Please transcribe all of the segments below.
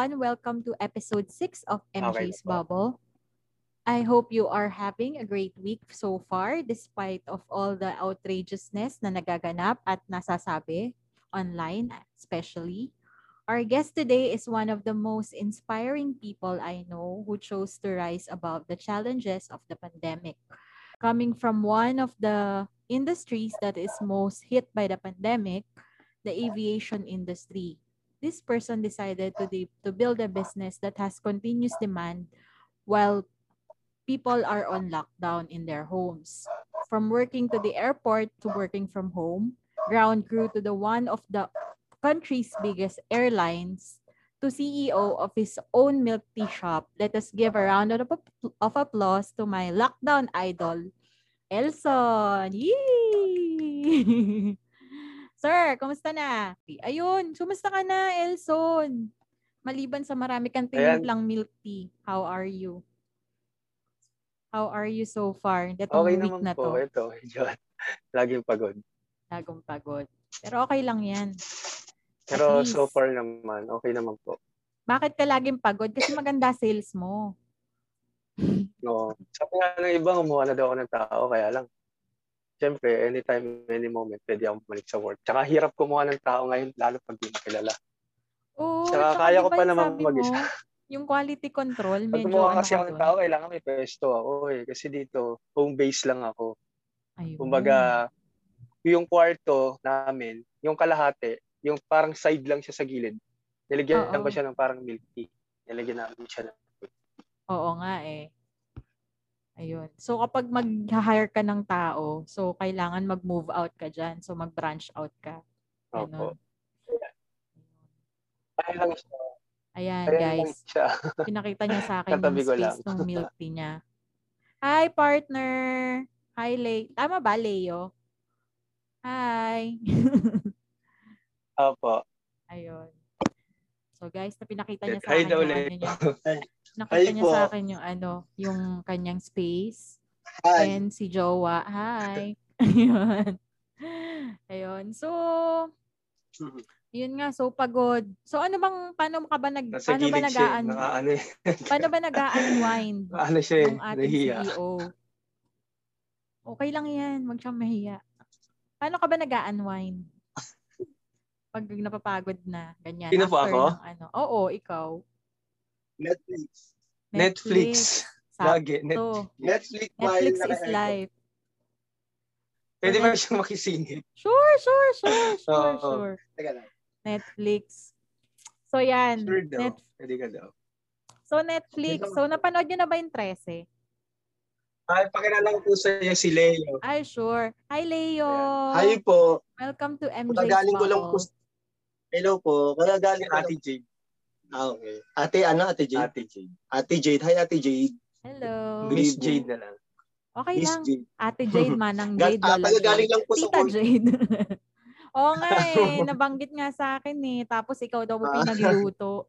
Everyone. Welcome to episode 6 of MJ's po. Bubble. I hope you are having a great week so far despite of all the outrageousness na nagaganap at nasasabi online especially. Our guest today is one of the most inspiring people I know who chose to rise above the challenges of the pandemic. Coming from one of the industries that is most hit by the pandemic, the aviation industry. This person decided to, de- to build a business that has continuous demand while people are on lockdown in their homes. From working to the airport to working from home, ground crew to the one of the country's biggest airlines to CEO of his own milk tea shop. Let us give a round of, of applause to my lockdown idol, Elson. Sir, kumusta na? Ayun, kumusta ka na, Elson? Maliban sa marami kang tinimplang milk tea, how are you? How are you so far? Itong Okay week naman na po. to. Ito, medyo laging pagod. Lagong pagod. Pero okay lang yan. Pero so far naman, okay naman po. Bakit ka laging pagod? Kasi maganda sales mo. No. Sabi nga ng iba, kumuha na daw ako ng tao, kaya lang. Siyempre, anytime, any moment, pwede akong bumalik sa work. Tsaka hirap kumuha ng tao ngayon, lalo pag di mo kilala. Oo, Tsaka tsaka kaya ko pa naman mag-isa. Yung quality control, Pag medyo kumuha ano kasi ka ako ng tao, kailangan may pwesto ako eh. Kasi dito, home base lang ako. Ayun. Kumbaga, yung kwarto namin, yung kalahati, yung parang side lang siya sa gilid. Nilagyan Oo. ko siya ng parang milk tea. Nilagyan namin siya ng Oo nga eh. Ayun. So kapag mag-hire ka ng tao, so kailangan mag-move out ka dyan. So mag-branch out ka. Opo. Ganun. Kaya lang siya. Ayan, guys. siya. Pinakita niya sa akin yung space ng milk tea niya. Hi, partner! Hi, Le. Tama ba, Leo? Hi! Opo. Ayun. So guys, na pinakita niya sa Hi akin daw yung Nakita Hi niya po. sa akin yung ano, yung kanyang space. Hi. And si Jowa. Hi. Ayun. Ayun. So, yun nga, so pagod. So ano bang, paano ka ba nag, Nasa paano ba nagaan. Nakaano eh. paano ba nag-unwind Ano siya eh. Nahiya. CEO? Okay lang yan, wag siyang mahiya. Paano ka ba nag-unwind? Pag napapagod na, ganyan. Sino po ako? ng ano. Oo, ikaw. Netflix. Netflix. Sakto. Lagi. Net- Netflix, Netflix while is life. Pwede ba siyang makisingit? Sure, sure, sure, sure, Oo. sure. Teka lang. Netflix. So yan. Sure daw. Net, Pwede ka daw. so Netflix. So napanood nyo na ba yung 13? Ay, pakilala ko po sa iyo si Leo. Ay, sure. Hi, Leo. Hi po. Welcome to MJ's Kagagaling ko lang po. Hello po. Kagagaling ko lang. Ate Jade. Ah, okay. Ate, ano? Ate Jade? Ate Jade. Ate Jade. Hi, Ate Jade. Hello. Miss Jade na lang. Okay Miss lang. Jade. Ate Jade, manang Gal- Jade. ah, Jade. lang po sa Tita work. Jade. Oo nga eh. Nabanggit nga sa akin eh. Tapos ikaw daw Ah. pinagluto.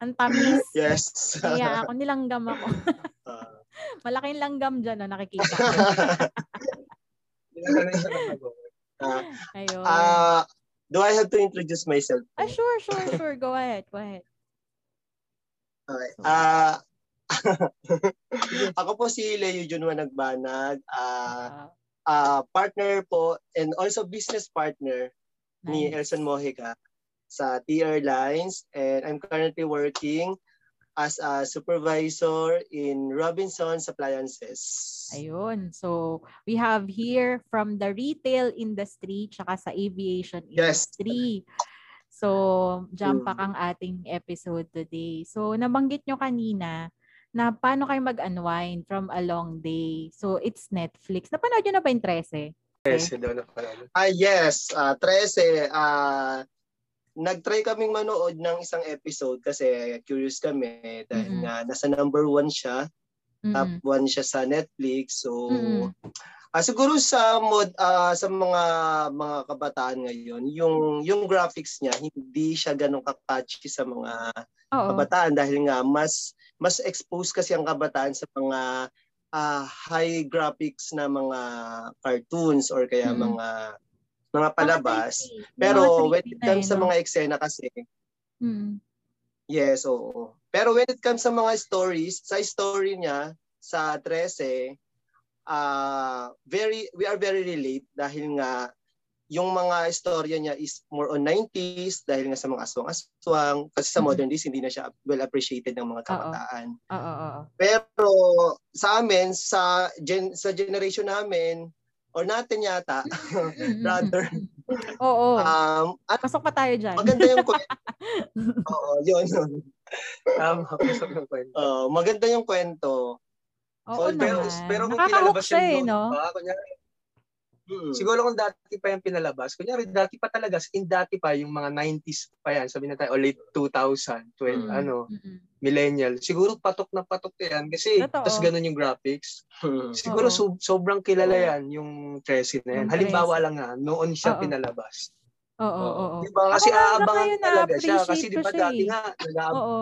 Ang tamis. Yes. Kaya ako nilanggam ako. Ah. Malaking langgam dyan, no, nakikita ko. Ah, Ayun. ah, do I have to introduce myself? ah, sure, sure, sure. Go ahead, go ahead. Okay. Ah, ako po si Leo Junwa Nagbanag. Ah, Ah, ah, partner po and also business partner ni nice. Elson Mojica sa T Airlines and I'm currently working as a supervisor in Robinson's Appliances. Ayun. So, we have here from the retail industry tsaka sa aviation Yes. industry. So, jump Mm. pack ang ating episode today. So, nabanggit nyo kanina na paano kayo mag-unwind from a long day. So, it's Netflix. Napanood nyo na ba yung 13? Yes, daw na pala. Ah yes, ah 13 ah nag-try kaming manood ng isang episode kasi curious kami dahil Mm-mm. nga nasa number one siya, top Mm-mm. one siya sa Netflix. So Mm-mm. ah, siguro sa mod ah, sa mga mga kabataan ngayon, yung yung graphics niya hindi siya ganun ka-catchy sa mga Oo. kabataan dahil nga mas mas exposed kasi ang kabataan sa mga ah, high graphics na mga cartoons or kaya Mm-mm. mga mga palabas. Mga 3D. Yung Pero when 3D it comes sa mga eksena kasi, Mm. yes, oo. Pero when it comes sa mga stories, sa story niya, sa 13, ah very, we are very relate dahil nga yung mga istorya niya is more on 90s dahil nga sa mga aswang-aswang. Kasi sa Mhm. modern days, hindi na siya well appreciated ng mga kabataan. Oo. Pero sa amin, sa gen, sa generation namin, or natin yata, rather. Oo. um, at Pasok pa tayo dyan. maganda yung kwento. Oo, yun. Tama. Ko ng kwento. Oo, maganda yung kwento. Oo pero, naman. pero kung Nakakahook siya eh, no? diba? Kunyari, Mm. siguro kung dati pa yung pinalabas, kunyari dati pa talaga, in dati pa yung mga 90s pa yan, sabi na tayo, o late 2000, 12, Mm, ano, millennial, siguro patok na patok yan kasi tas ganun yung graphics. Siguro so- sobrang kilala yan, yung Tracy na yan. Halimbawa lang nga, noon siya Oo. pinalabas. Oo, oo, oo. Diba? Kasi Ako aabangan talaga siya. Kasi diba dati eh. nga, nag Oo.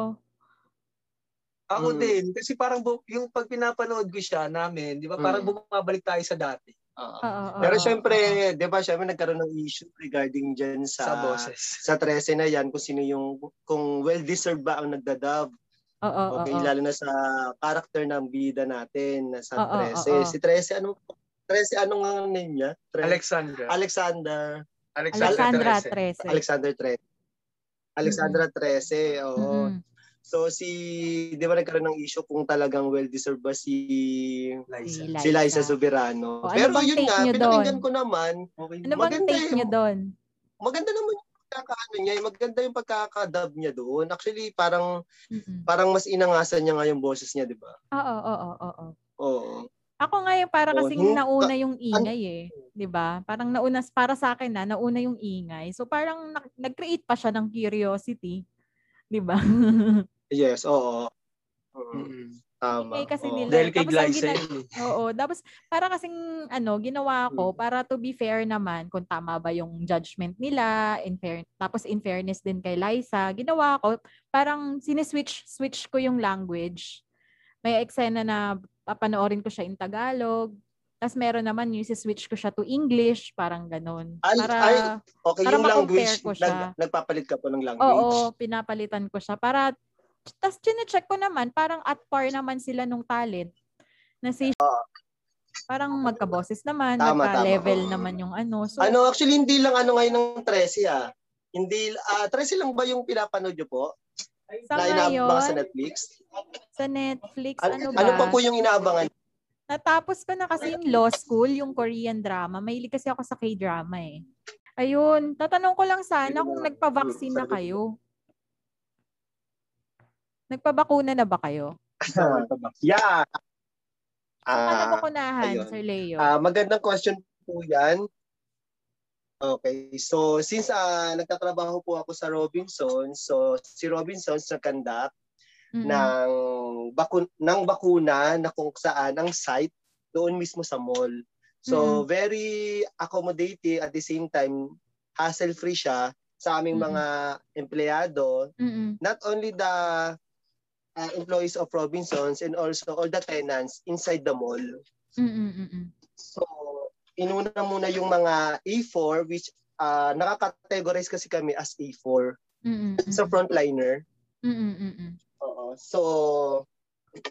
Ako Mm. din. Kasi parang bu- yung pag pinapanood ko siya namin, di ba parang Mm. bumabalik tayo sa dati. Oo, oo, Pero syempre. 'di ba, syempre nagkaroon ng issue regarding diyan Sa, sa boses. sa 13 na 'yan kung sino yung kung well deserved ba ang nagdadub. Oo, Okay, oo. lalo na sa character ng bida natin na sa Oo, 13. oo. Si 13 ano 13 ano nga ang name niya? Alexandra. Alexander Alexandra Trece. 13. Alexander 13. Alexandra 13, oo. Mm-mm. So si 'di ba nagkaroon ng issue kung talagang well deserved ba si Liza. Si si Liza Soberano. O, ano Pero bang yun nga, pinakinggan ko naman, Okay. Ano bang Maganda take yun. nyo doon? maganda naman yung pagkakaano niya, maganda yung pagkakadub niya doon. Actually, parang Mm-mm. parang mas inangasan niya nga yung boses niya, di ba? Oo, oo, oo, oo. Oo. Ako ngayon para Oh, kasing hin- nauna yung ingay eh, 'di ba? Parang nauna para sa akin na nauna yung ingay. So parang nag- nag-create pa siya ng curiosity, 'di ba? Yes, oo. Mm, Mm-mm. Tama. Kasi oo. nila. Dahil kay Glyza gina-. Oo, tapos para kasing ano, ginawa ko Hmm. para to be fair naman kung tama ba yung judgment nila, in fair, tapos in fairness din kay Liza, ginawa ko parang siniswitch switch ko yung language. May eksena na papanoorin ko siya in Tagalog. Tapos meron naman yung switch ko siya to English, parang ganun. Ay- Para ay, Okay, para yung language, ko siya. nag, nagpapalit ka po ng language. Oo, pinapalitan ko siya para tapos chine-check ko naman parang at par naman sila nung talent na si parang magka-bosses naman, Tama, magka-level tama. naman yung ano. So, Ano, actually, hindi lang ano ngayon ng 13 ah. Hindi, ah 13 lang ba yung pinapanood nyo po? sa na ngayon, sa Netflix? sa Netflix, Ano, ano ba? ano pa po yung inaabangan? Natapos ko na kasi yung law school, yung Korean drama. Mahilig kasi ako sa K-drama eh. Ayun, tatanong ko lang sana kung nagpa-vaccine na kayo. Nagpabakuna na ba kayo? yeah. Saan ka Ah, nabakunahan, ayun. Sir Leo? Ah, magandang question po 'yan. Okay. So, since ah, nagtatrabaho po ako sa Robinson, so si Robinson sa conduct Mm-mm. ng bakun ng bakuna na kung saan ang site doon mismo sa mall. So, very accommodating at the same time hassle-free siya sa aming Mm-mm. mga empleyado Mm-mm. not only the uh, employees of Robinsons and also all the tenants inside the mall. Mm-mm. Mm-mm. So, inuna muna yung mga A4 which uh, nakakategorize kasi kami as A4 Mm-mm. sa frontliner. Mm-mm. Mm-mm. Oo. So,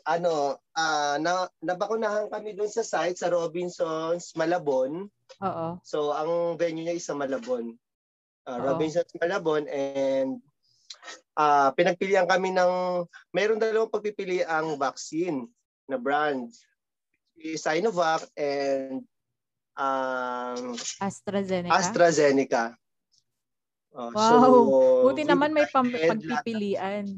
ano, ah na, nabakunahan kami dun sa site sa Robinsons, Malabon. Oo. So, ang venue niya is sa Malabon. Ah, Oo. Robinsons, Malabon and ah pinagpilian kami ng mayroon dalawang pagpipili ang vaccine na brand. Si Sinovac and um, AstraZeneca. AstraZeneca. Oh, Wow. So, Buti naman may pam- pagpipilian.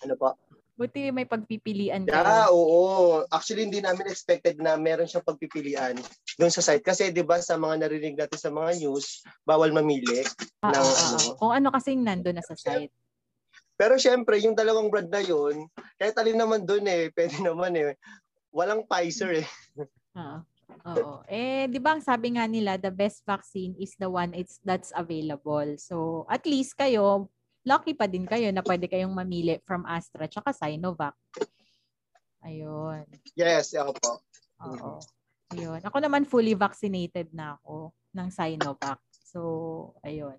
Ano po? Buti may pagpipilian kayo. Yeah, oo. Actually, hindi namin expected na meron siyang pagpipilian doon sa site. Kasi 'di ba sa mga narinig natin sa mga news, bawal mamili ah, ng ah, ano. Kung ano kasing nandoon na sa site. Pero syempre, yung dalawang brand na yun, kahit alin naman doon eh, pwede naman eh. Walang Pfizer eh. Oo. Oo. Eh, di ba ang sabi nga nila, the best vaccine is the one it's that's available. So, at least kayo, lucky pa din kayo na pwede kayong mamili from Astra tsaka Sinovac. Ayun. Yes, ako po. Oo. Ayun. Ako naman fully vaccinated na ako ng Sinovac. So, ayun.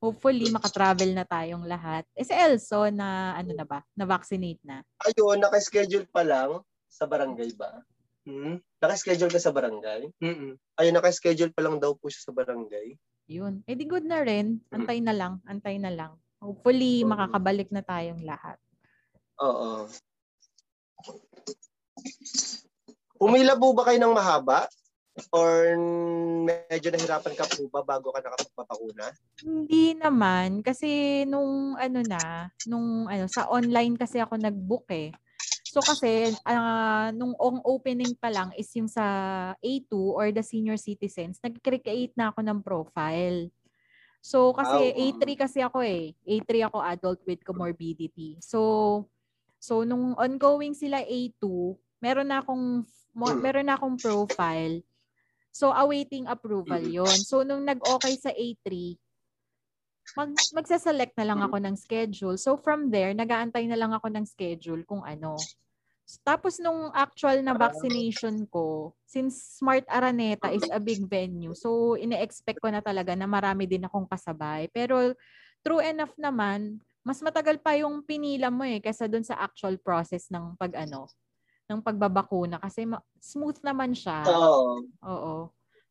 Hopefully, makatravel na tayong lahat. Eh, si Elso na, ano na ba? Na-vaccinate na? Ayun, naka-schedule pa lang sa barangay ba? Hmm? Naka-schedule ka sa barangay? Mm-mm. Ayun, naka-schedule pa lang daw po siya sa barangay. Yun. Eh, di good na rin. Antay na lang. Antay na lang. Hopefully, makakabalik na tayong lahat. Oo. Umila po ba kayo ng mahaba? Or medyo nahirapan ka po ba bago ka nakapagpapakuna? Hindi naman kasi nung ano na, nung ano sa online kasi ako nag-book eh. So kasi uh, nung opening pa lang is yung sa A2 or the senior citizens, nag-create na ako ng profile. So kasi oh. A3 kasi ako eh. A3 ako adult with comorbidity. So so nung ongoing sila A2, meron na akong meron na akong profile So, awaiting approval yon So, nung nag-okay sa A3, mag, magsaselect na lang ako ng schedule. So, from there, nagaantay na lang ako ng schedule kung ano. Tapos, nung actual na vaccination ko, since Smart Araneta is a big venue, so, ine-expect ko na talaga na marami din akong kasabay. Pero, true enough naman, mas matagal pa yung pinila mo eh kaysa doon sa actual process ng pag ano, ng pagbabakuna kasi ma- smooth naman siya. Oo. Oo.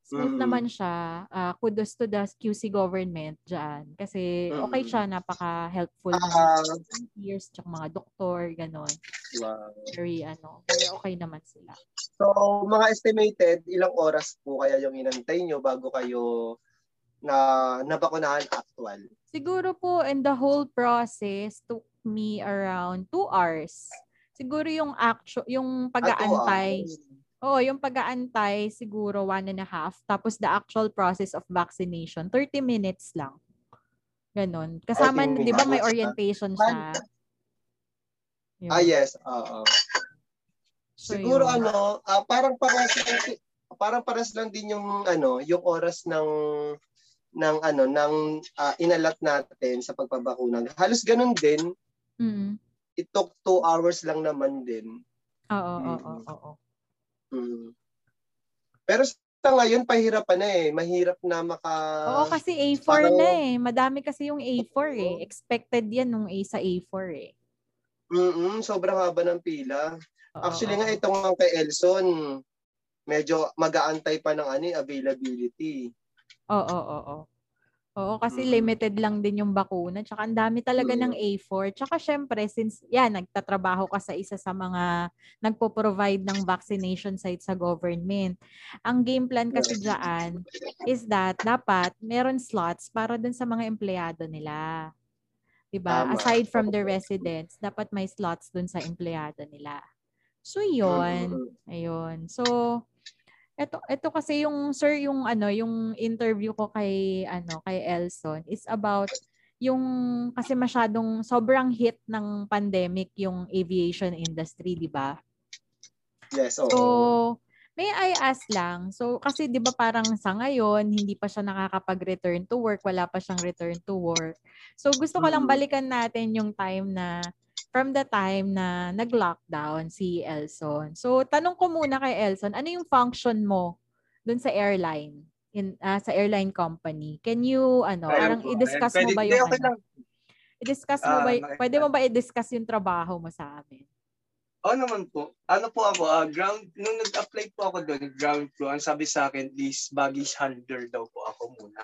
Smooth mm-hmm. naman siya. Uh, kudos to the QC government dyan. Kasi mm-hmm. okay siya, napaka-helpful uh, ng years, tsaka mga doktor, ganon. Wow. Very, ano, very okay naman sila. So, mga estimated, ilang oras po kaya yung inantay nyo bago kayo na nabakunahan actual? Siguro po, in the whole process, took me around two hours siguro yung actual, yung pag-aantay. Oo, yung pag-aantay siguro one and a half. Tapos the actual process of vaccination, 30 minutes lang. Ganon. Kasama, di ba may orientation siya? Yun. Ah, yes. Oo. So, siguro yun. ano, uh, parang lang, parang paras lang din yung ano, yung oras ng ng ano, ng uh, inalat natin sa pagpabakuna. Halos ganun din. Mm it took two hours lang naman din. Oo, oo, oo, oo. Mm. Pero sa ngayon, pahirapan na eh. Mahirap na maka... Oo, kasi A4 parang... na eh. Madami kasi yung A4 eh. Expected yan nung A sa A4 eh. Mm sobrang haba ng pila. Oo, Actually nga, itong nga kay Elson, medyo mag-aantay pa ng ano, eh, availability. Oo, oo, oo. Oo, kasi mm. limited lang din yung bakuna. Tsaka ang dami talaga mm. ng A4. Tsaka syempre, since yan, nagtatrabaho ka sa isa sa mga nagpo-provide ng vaccination site sa government. Ang game plan kasi dyan is that dapat meron slots para dun sa mga empleyado nila. Diba? Tama. Aside from the residents, dapat may slots dun sa empleyado nila. So, yun. Ayun. So, ito ito kasi yung sir yung ano yung interview ko kay ano kay Elson is about yung kasi masyadong sobrang hit ng pandemic yung aviation industry, di ba? Yes, oo. So, may I ask lang, so kasi 'di ba parang sa ngayon hindi pa siya nakakapag-return to work, wala pa siyang return to work. So gusto ko lang balikan natin yung time na from the time na nag-lockdown si Elson. So, tanong ko muna kay Elson, ano yung function mo dun sa airline? in uh, sa airline company. Can you ano, Ayun parang po. i-discuss mo ba yung okay ano? I-discuss mo uh, ba, pwede mo ba i-discuss yung trabaho mo sa amin? Oo oh, naman po. Ano po ako, uh, ground, nung nag-apply po ako doon, ground crew, ang sabi sa akin, this baggage handler daw po ako muna.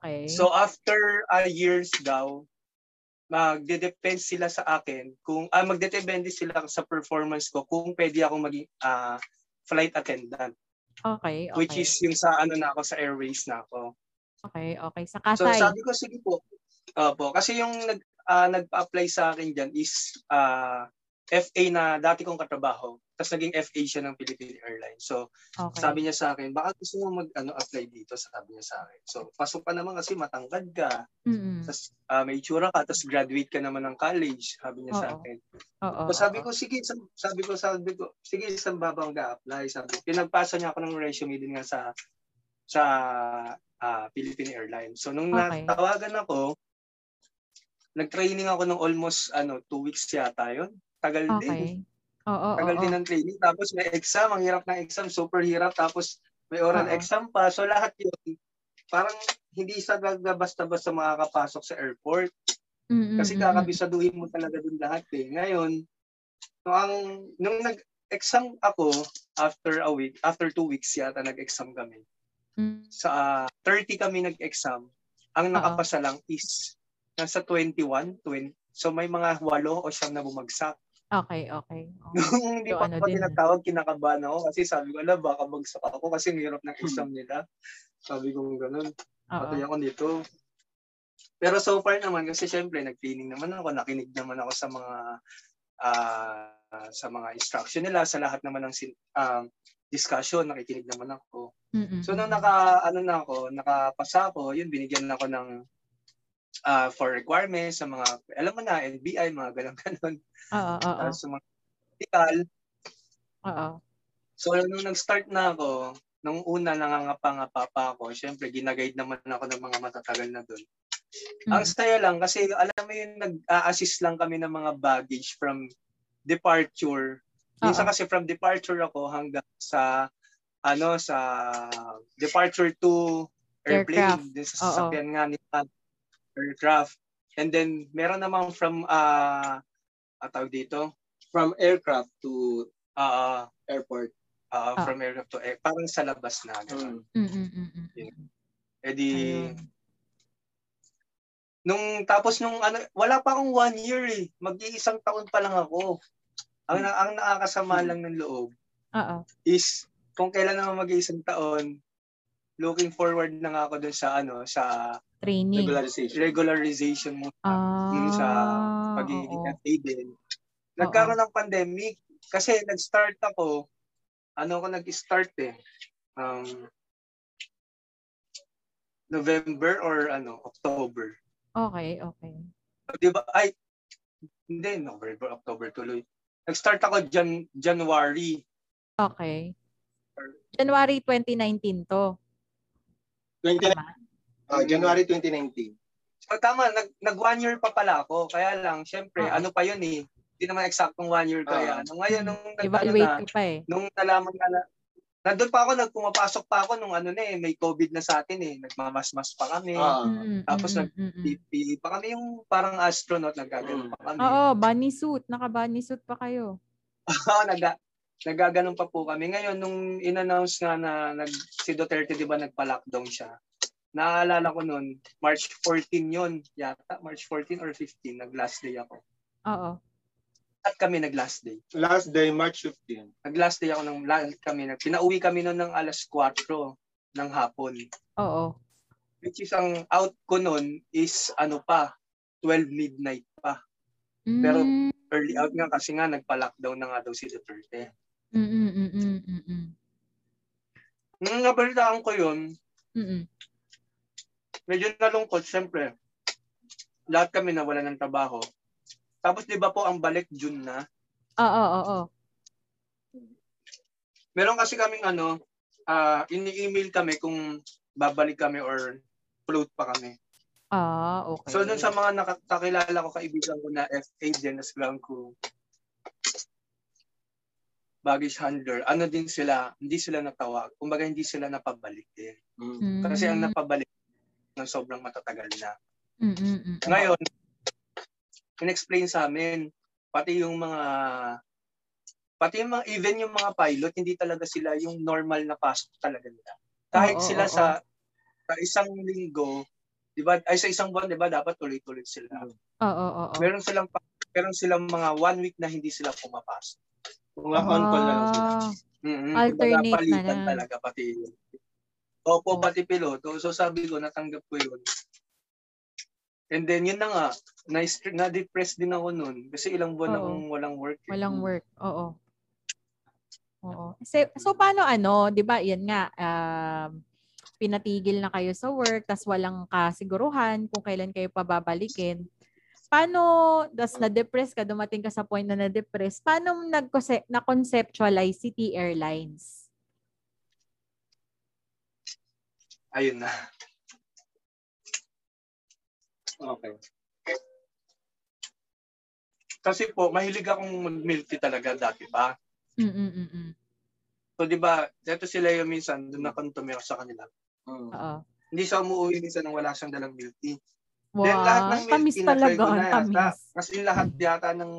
Okay. So after a uh, years daw, magde-depend sila sa akin kung ah, magdedepende sila sa performance ko kung pwede ako maging uh, flight attendant. Okay, okay. Which is yung sa ano na ako sa airways na ako. Okay, okay. Sa Kasay. So sabi ko sige po. Uh, po kasi yung nag ah, nagpa-apply sa akin dyan is ah, FA na dati kong katrabaho. Tapos naging FA siya ng Philippine Airlines. So, Okay. sabi niya sa akin, baka gusto mo mag ano, apply dito, sabi niya sa akin. So, pasok pa naman kasi matangkad ka, Mm-mm. tapos ah, may itsura ka, tapos graduate ka naman ng college, sabi niya sa Oo. akin. Oo. So, sabi ko, sige, sa- sabi ko, sabi ko, sige, saan ba bang apply Sabi ko, pinagpasa niya ako ng resume din nga sa sa ah, Philippine Airlines. So, nung Okay. natawagan ako, nag-training ako ng almost ano two weeks yata yun. Tagal din. Okay. Oo, Tagal oo. din ng training. Tapos may exam, ang hirap ng exam, super hirap. Tapos may oral Oo. exam pa. So lahat yun, parang hindi sa basta-basta makakapasok sa airport. Mm-mm, Kasi kakabisaduhin mo talaga dun lahat eh. Ngayon, nung, ang, nung nag-exam ako, after a week, after two weeks yata nag-exam kami. Mm. Sa ah, 30 kami nag-exam. Ang Oo. nakapasa lang is nasa 21, 20. So may mga walo o siyam na bumagsak. Okay, okay. Oo. Nung hindi So, pa ano ako din, tinatawag, kinakabahan ako kasi sabi ko, ala, baka bagsak ako kasi hirap ng exam nila. Sabi ko ganun, patay ako dito. Pero so far naman, kasi syempre, nag-training naman ako, nakinig naman ako sa mga ah, sa mga instruction nila, sa lahat naman ng sin- um, discussion, nakikinig naman ako. Mm-mm. So nung naka, ano na ako, nakapasa ako, yun, binigyan ako ng ah, for requirements sa mga, alam mo na, NBI, mga ganun-ganun. Oo, oo, Tapos sa mga medical, oo. So, nung nag-start na ako, nung una nangangapa-ngapa pa ako, syempre, ginaguide naman ako ng mga matatagal na doon. Ang Mm. saya lang kasi alam mo yung nag-assist lang kami ng mga baggage from departure. Minsan kasi from departure ako hanggang sa ano sa departure to airplane, Aircraft. din sa sasakyan nga nila aircraft. And then meron namang from ah uh, tawag dito, From aircraft to ah airport. ah, Ah. from aircraft to air, parang sa labas na. ganun. Mm. Mm, mm, mm, mm. Eh di, Ayun. nung tapos nung ano, wala pa akong one year eh. Mag-iisang taon pa lang ako. Ang, ang nakakasama Hmm. lang ng loob Oo. is kung kailan naman mag-iisang taon, looking forward na nga ako dun sa ano, sa Training. Regularization. regularization mo Ah, Yung sa pagiging din. Nagkaroon ng pandemic kasi nag-start ako, ano ako nag-start eh, um, November or ano, October. Okay, okay. Di ba? Ay, hindi, November, October tuloy. Nag-start ako Jan January. Okay. January 2019 to. 20, Tama? ah, January 2019. So, tama, nag, nag one year pa pala ako. Kaya lang, syempre, Oo. ano pa yun eh. Hindi naman eksaktong one year kaya. Oo. Nung ngayon, nung, Evaluate na, pa eh. nung nalaman na, na nandun pa ako, nagpumapasok pa ako nung ano na eh, may COVID na sa atin eh. Nagmamasmas pa kami. Ah. Mm, Tapos mm, nag- mm, mm. PPE pa kami yung parang astronaut, nagkaganon pa kami. Oo, bunny suit. Naka-bunny suit pa kayo. Oo, naga, nagaganon pa po kami. Ngayon, nung in-announce nga na nag, si Duterte, di ba, nagpa-lockdown siya. Naaalala ko noon, March 14 yon yata. March 14 or 15, nag-last day ako. Oo. At kami nag-last day. Last day, March 15. Nag-last day ako ng la- kami. nag- Pinauwi kami noon ng alas 4 ng hapon. Oo. Which is ang out ko noon is ano pa, 12 midnight pa. Pero- Mm, Early out nga kasi nga nagpa-lockdown na nga daw si Duterte. Mm, mm, mm, mm. Nung nabalitaan ko yun, Mm, medyo nalungkot, syempre. Lahat kami nawala ng trabaho. Tapos di ba po ang balik June na? Oo, oo, oo. Meron kasi kaming ano, ah ini-email kami kung babalik kami or float pa kami. Ah, okay. So dun sa mga nakakilala ko, kaibigan ko na FA din as ground crew, baggage handler, ano din sila, hindi sila natawag. Kumbaga hindi sila napabalik din. Mm. Kasi ang napabalik ng sobrang matatagal na. mm, mm, mm. Ngayon, in-explain sa amin, pati yung mga pati yung mga, even yung mga pilot, hindi talaga sila yung normal na pasok talaga nila. Kahit Oo, sila oo, sa, sa isang linggo, di ba, ay sa isang buwan, di ba, dapat tuloy-tuloy sila. Oo, oo, oo. Meron silang, meron silang mga one week na hindi sila pumapasok. Mga on call na lang sila. Ah, Mm-hmm. Alternate na lang. talaga pati yun. Opo, Oo. pati piloto. So sabi ko, natanggap ko yun. And then yun na nga, na na-depress din ako noon kasi ilang buwan Oo. akong walang work. eh. Walang work. Oo. Oo. So, so paano ano, 'di ba? Yan nga um pinatigil na kayo sa work, tas walang kasiguruhan kung kailan kayo pababalikin. Paano, das na-depress ka, dumating ka sa point na na-depress, paano mo nag- na-conceptualize si T Airlines? Ayun na. Okay. Kasi po, mahilig akong mag-milk tea talaga dati pa. Mm-mm-mm. So, di ba, dito sila yung minsan, doon na kantumir sa kanila. Mm. Oo. Hindi siya umuwi minsan nang wala siyang dalang milk tea. Wow. Then lahat ng milk tamis tea talaga. ko na Ang yata. tamis. Kasi lahat yata ng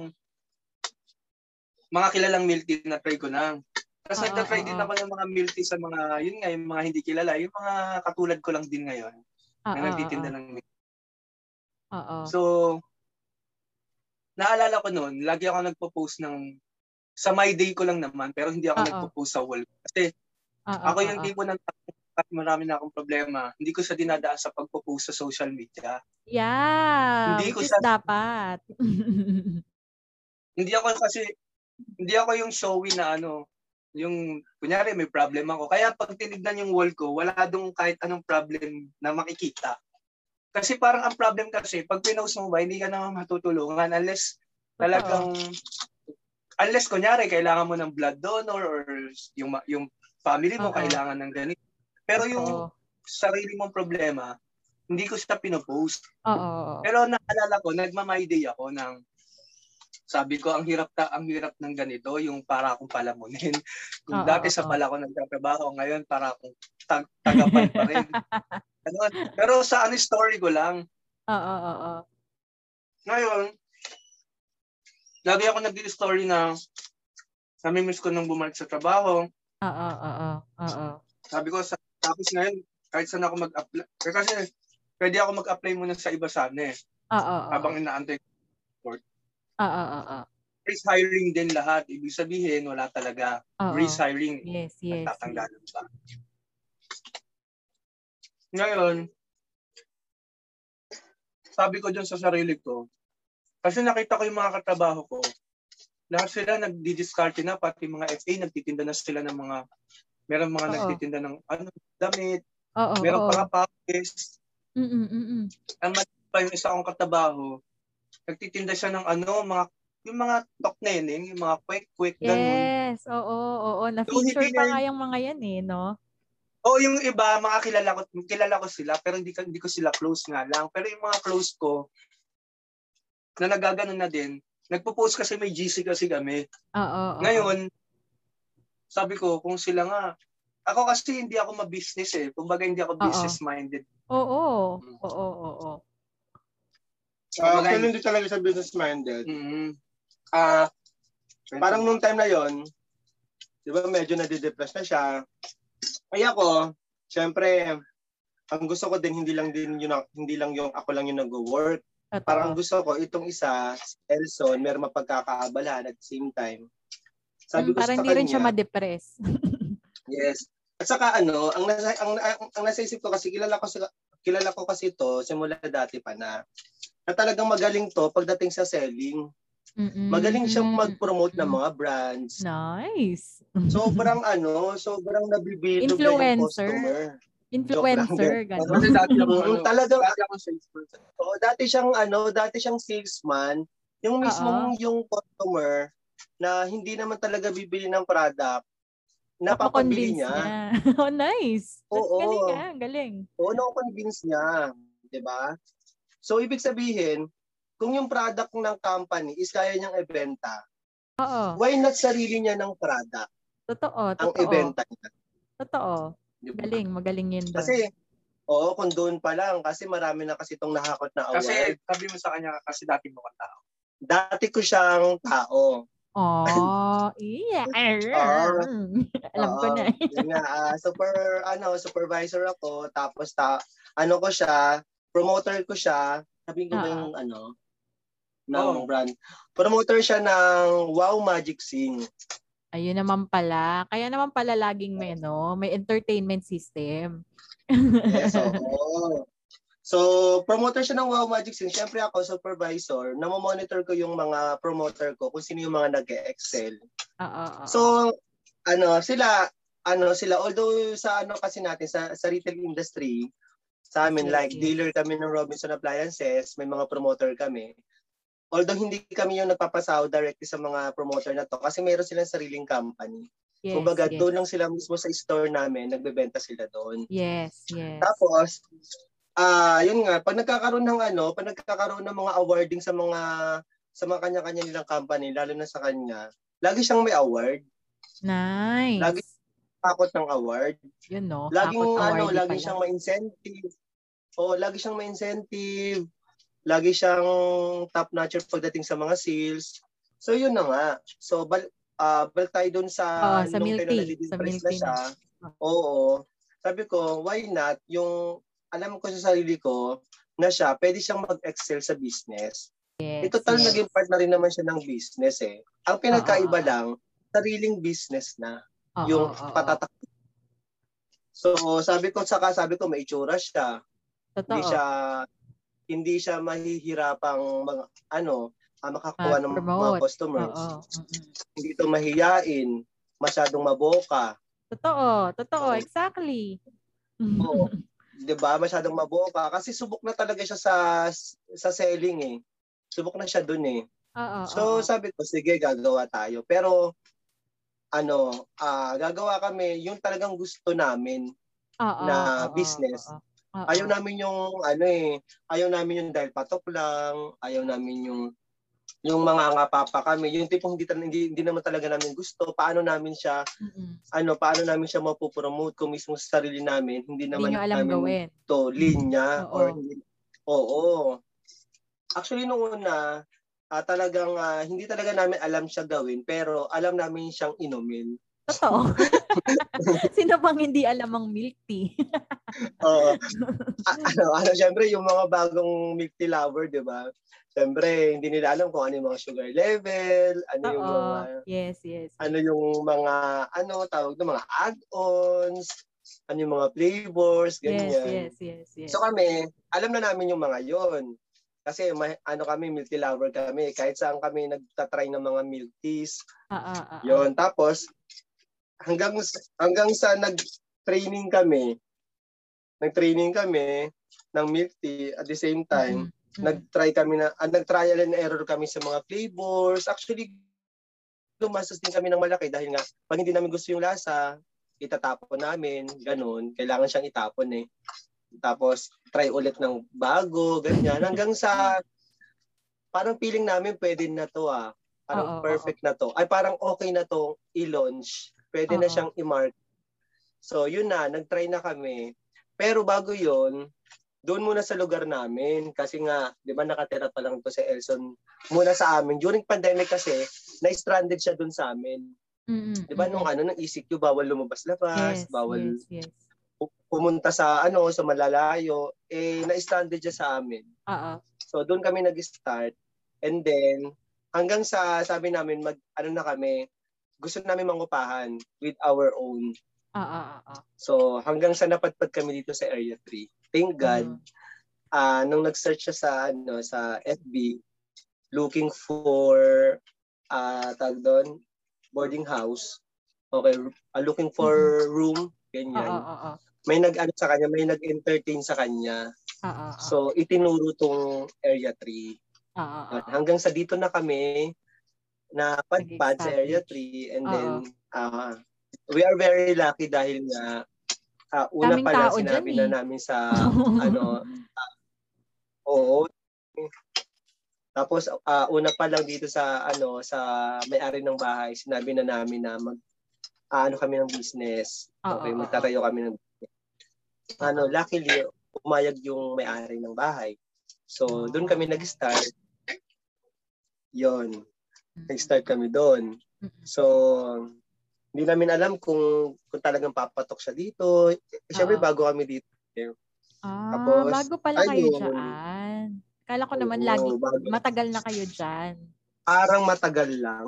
mga kilalang milk tea na try ko na. Tapos Oo, nagta-try din oo. ako ng mga milk tea sa mga, yun nga, yung mga hindi kilala. Yung mga katulad ko lang din ngayon Oo, na nagtitinda oo, ng milk oo. So, naalala ko noon, lagi ako nagpo-post ng sa my day ko lang naman, pero hindi ako Oo. nagpo-post sa wall. Kasi Oo, ako yung tipo ng marami na akong problema, hindi ko siya dinadaan sa pagpo-post sa social media. Yeah, Hindi ko siya- dapat. Hindi ako kasi, hindi ako yung showy na ano, yung, kunyari may problem ako. Kaya pag tinignan yung wall ko, wala dong kahit anong problem na makikita. Kasi parang ang problem kasi, pag pinost mo ba, hindi ka naman matutulungan unless talagang unless kunyari kailangan mo ng blood donor or yung yung family mo Oo. kailangan ng ganito. Pero yung Oo, sarili mong problema, hindi ko siya pinopost. oo. Pero naalala ko, nagma-my day ako ng sabi ko ang hirap ta ang hirap ng ganito yung para akong palamunin. Kung Oo, dati sa oo. pala ako nagtatrabaho, ngayon para akong tag tagapan pa rin. Ganun. Pero sa ano story ko lang, Oo, oo, oo. Ngayon, lagi ako nag-story na namimiss ko nung bumalik sa trabaho. Oo, oo, oo. Sabi ko, sa, tapos ngayon, kahit saan ako mag-apply. eh, Kasi pwede ako mag-apply muna sa iba sana eh. Oo, oo. Habang inaantay. Oo, oo, oo. Race hiring din lahat. Ibig sabihin, wala talaga. Oo. Race hiring. Yes, yes. Nagtatanggalan pa. Ngayon, sabi ko dyan sa sarili ko, kasi nakita ko yung mga katrabaho ko, lahat sila nagdi-discard na, pati mga FA, nagtitinda na sila ng mga, meron mga Oo. nagtitinda ng ano, damit, Oo, meron oo. pa nga packets. Mm-mm, mm-mm. Ang mali pa yung isa kong katrabaho, nagtitinda siya ng ano, mga, yung mga tok neneng, yung mga quick-quick, ganun. Yes, oo, oo. Na-feature hindi pa nga yung mga yan eh, no? O yung iba, mga kilala ko, kilala ko sila, pero hindi, ko- hindi ko sila close nga lang. Pero yung mga close ko, na nagaganon na din, nagpo-post kasi may GC kasi kami. Oo, oo. Ngayon, sabi ko, kung sila nga, ako kasi hindi ako ma-business eh. Kumbaga hindi ako Oo. business-minded. Oo, oo, oo, oo. Ah, Kumbaga, actually, hindi talaga sa business-minded. mm Ah, parang nung time na yon, di ba medyo nadidepress na siya. Ay ako, syempre, ang gusto ko din hindi lang din yun hindi lang yung ako lang yung nag-work. Parang gusto ko itong isa, Elson, meron mapagkakaabalahan at the same time. Sabi Mm, ko para sa hindi rin siya ma-depress. Yes. At saka ano, ang nasa ang, ang, ang nasa isip ko kasi kilala ko si kilala ko kasi to simula dati pa na na talagang magaling to pagdating sa selling. Mm-mm. Magaling siyang mag-promote ng mga brands. Nice. Sobrang ano, sobrang nabibilog na yung Influencer. customer. Influencer, gano'n. ako, ano, Mm, talagang. Oo, dati siyang ano, dati siyang salesman, yung mismong yung customer na hindi naman talaga bibili ng product, napapabili Napakonvince niya. oh, nice. Oo. galing ah, galing. Oo, na-convince niya, 'di ba? So ibig sabihin, kung yung product ng company is kaya niyang ibenta, Oo. why not sarili niya ng product Totoo, ang totoo. ibenta niya? Totoo. Di ba? Galing, magaling yun doon. Kasi Oo, kung doon pa lang kasi marami na kasi itong nahakot na award. Kasi sabi mo sa kanya, kasi dati mo kang tao. Dati ko siyang tao. Oh, iya. Alam ko na. yun nga, ah, super, ano, supervisor ako. Tapos, ta, ano ko siya, promoter ko siya. Sabihin ko ba yung, ano, ng Oo. brand. Promoter siya ng Wow Magic Sing. Ayun naman pala. Kaya naman pala laging may, no, may entertainment system. Yes, oo. So, promoter siya ng Wow Magic Scene. Siyempre ako, supervisor, namomonitor ko yung mga promoter ko kung sino yung mga nag-excel. Oo, oo. So, ano, sila, ano, sila, although sa ano kasi natin, sa, sa retail industry, sa amin, Yes, like dealer kami ng Robinson Appliances, may mga promoter kami. Although hindi kami yung nagpapasaw directly sa mga promoter na to kasi meron silang sariling company. yes, Kumbaga, yes. doon lang sila mismo sa store namin, nagbebenta sila doon. Yes, yes. Tapos, ah yun nga, pag nagkakaroon ng ano, pag nagkakaroon ng mga awarding sa mga sa mga kanya-kanya nilang company, lalo na sa kanya, lagi siyang may award. nice. Lagi- Takot ng award. Yun, no? Laging ano, lagi siyang may incentive. O, lagi siyang may incentive. Lagi siyang top notcher pagdating sa mga sales. So yun na nga. So bal ah balik tayo dun sa Oo, sa milk tea. Sa milk tea. Oo. Sabi ko, why not yung alam ko sa sarili ko na siya, pwede siyang mag-excel sa business. Yes, Eh, total yes. naging part na rin naman siya ng business eh. Ang pinagkaiba oo. lang, sariling business na Oo, yung oo. patatak. So, sabi ko saka sabi ko may itsura siya. Totoo. Hindi siya hindi siya mahihirapang mga ano, ah, makakuha ng mga customers. Mm-mm. Hindi to mahiyain, masyadong maboka. Totoo. Totoo. Oo. Exactly. Oo. 'Di ba? Masyadong maboka kasi subok na talaga siya sa sa selling eh. Subok na siya dun eh. Oo. So oo. sabi ko, sige, gagawa tayo. Pero ano, ah gagawa kami yung talagang gusto namin. Oo, na oo, business. oo, oo. Ayaw namin yung ano eh, ayaw namin yung dahil patok lang, ayaw namin yung yung mga ngapapa kami, yung tipong hindi, hindi, hindi naman talaga namin gusto, paano namin siya, Mm-mm. ano, paano namin siya mapopromote kung mismo sa sarili namin, hindi Hindi naman nyo alam namin gawin. to linya Oo. or hindi. Oo. Actually nung una, ah, talagang ah, hindi talaga namin alam siya gawin, pero alam namin siyang inumin. Totoo. Sino bang hindi alam ang milk tea? Oo. A- ano, ano, syempre yung mga bagong milk tea lover, 'di ba? Syempre, hindi nila alam kung ano yung mga sugar level, ano yung mga. Yes, yes. ano yung mga ano tawag ng mga add-ons, ano yung mga flavors, Yes, ganyan. yes, yes, yes. So kami, alam na namin yung mga yon. Kasi may, ano kami, milk tea lover kami. Kahit saan kami nagtatry ng mga milk teas. Ah, ah, ah, Yon. Tapos, hanggang, hanggang sa nag-training kami, nag-training kami ng milk tea at the same time, Mm, mm. nag-try kami na, ah, nag-trial and error kami sa mga flavors. Actually, lumasas din kami ng malaki dahil nga, pag hindi namin gusto yung lasa, itatapon namin, ganun. Kailangan siyang itapon eh. Tapos, try ulit ng bago, ganyan. Hanggang sa, parang feeling namin pwede na to ah. Parang Oo, perfect na to. Ay, parang okay na to i-launch. Pwede na Oo. siyang i-mark. So, yun na, nag-try na kami. Pero bago yun, doon muna sa lugar namin kasi nga, 'di ba nakatira pa lang to si Elson muna sa amin. During pandemic kasi, na-stranded siya doon sa amin. Mm, 'Di ba nung ano ng ECQ bawal lumabas-labas, Yes, bawal yes, yes. pu- pumunta sa ano sa malalayo, eh na-stranded siya sa amin. Oo. So doon kami nag-start and then hanggang sa sabi namin mag ano na kami, gusto namin mangupahan with our own. Ah, ah, ah, ah. So hanggang sa napadpad kami dito sa Area 3. Thank God Mm. ah nung nag-search siya sa ano sa FB looking for ah tag doon boarding house. Okay, ah, looking for room Oo, ganyan. oo, oo. May nag-ano sa kanya, may nag-entertain sa kanya. Oo, oo. So itinuro tong area 3. Oo, oo, oo. Hanggang sa dito na kami na padpad sa area 3 and then ah we are very lucky dahil nga ah, una Daming pa lang tao sinabi dyan, na eh. namin sa ano ah, oo. Tapos ah, una pa lang dito sa ano sa may-ari ng bahay sinabi na namin na mag ah, ano kami ng business. Oo, okay magtatayo kami ng ano luckily umayag yung may-ari ng bahay. So doon kami nag-start. Yon nag-start kami doon So, hindi namin alam kung kung talagang papatok siya dito. Siyempre, Oo. bago kami dito. Ah, Tapos, bago pala kayo ayun. dyan. Kala ko naman Oo, lagi, bago. matagal na kayo dyan. Parang matagal lang.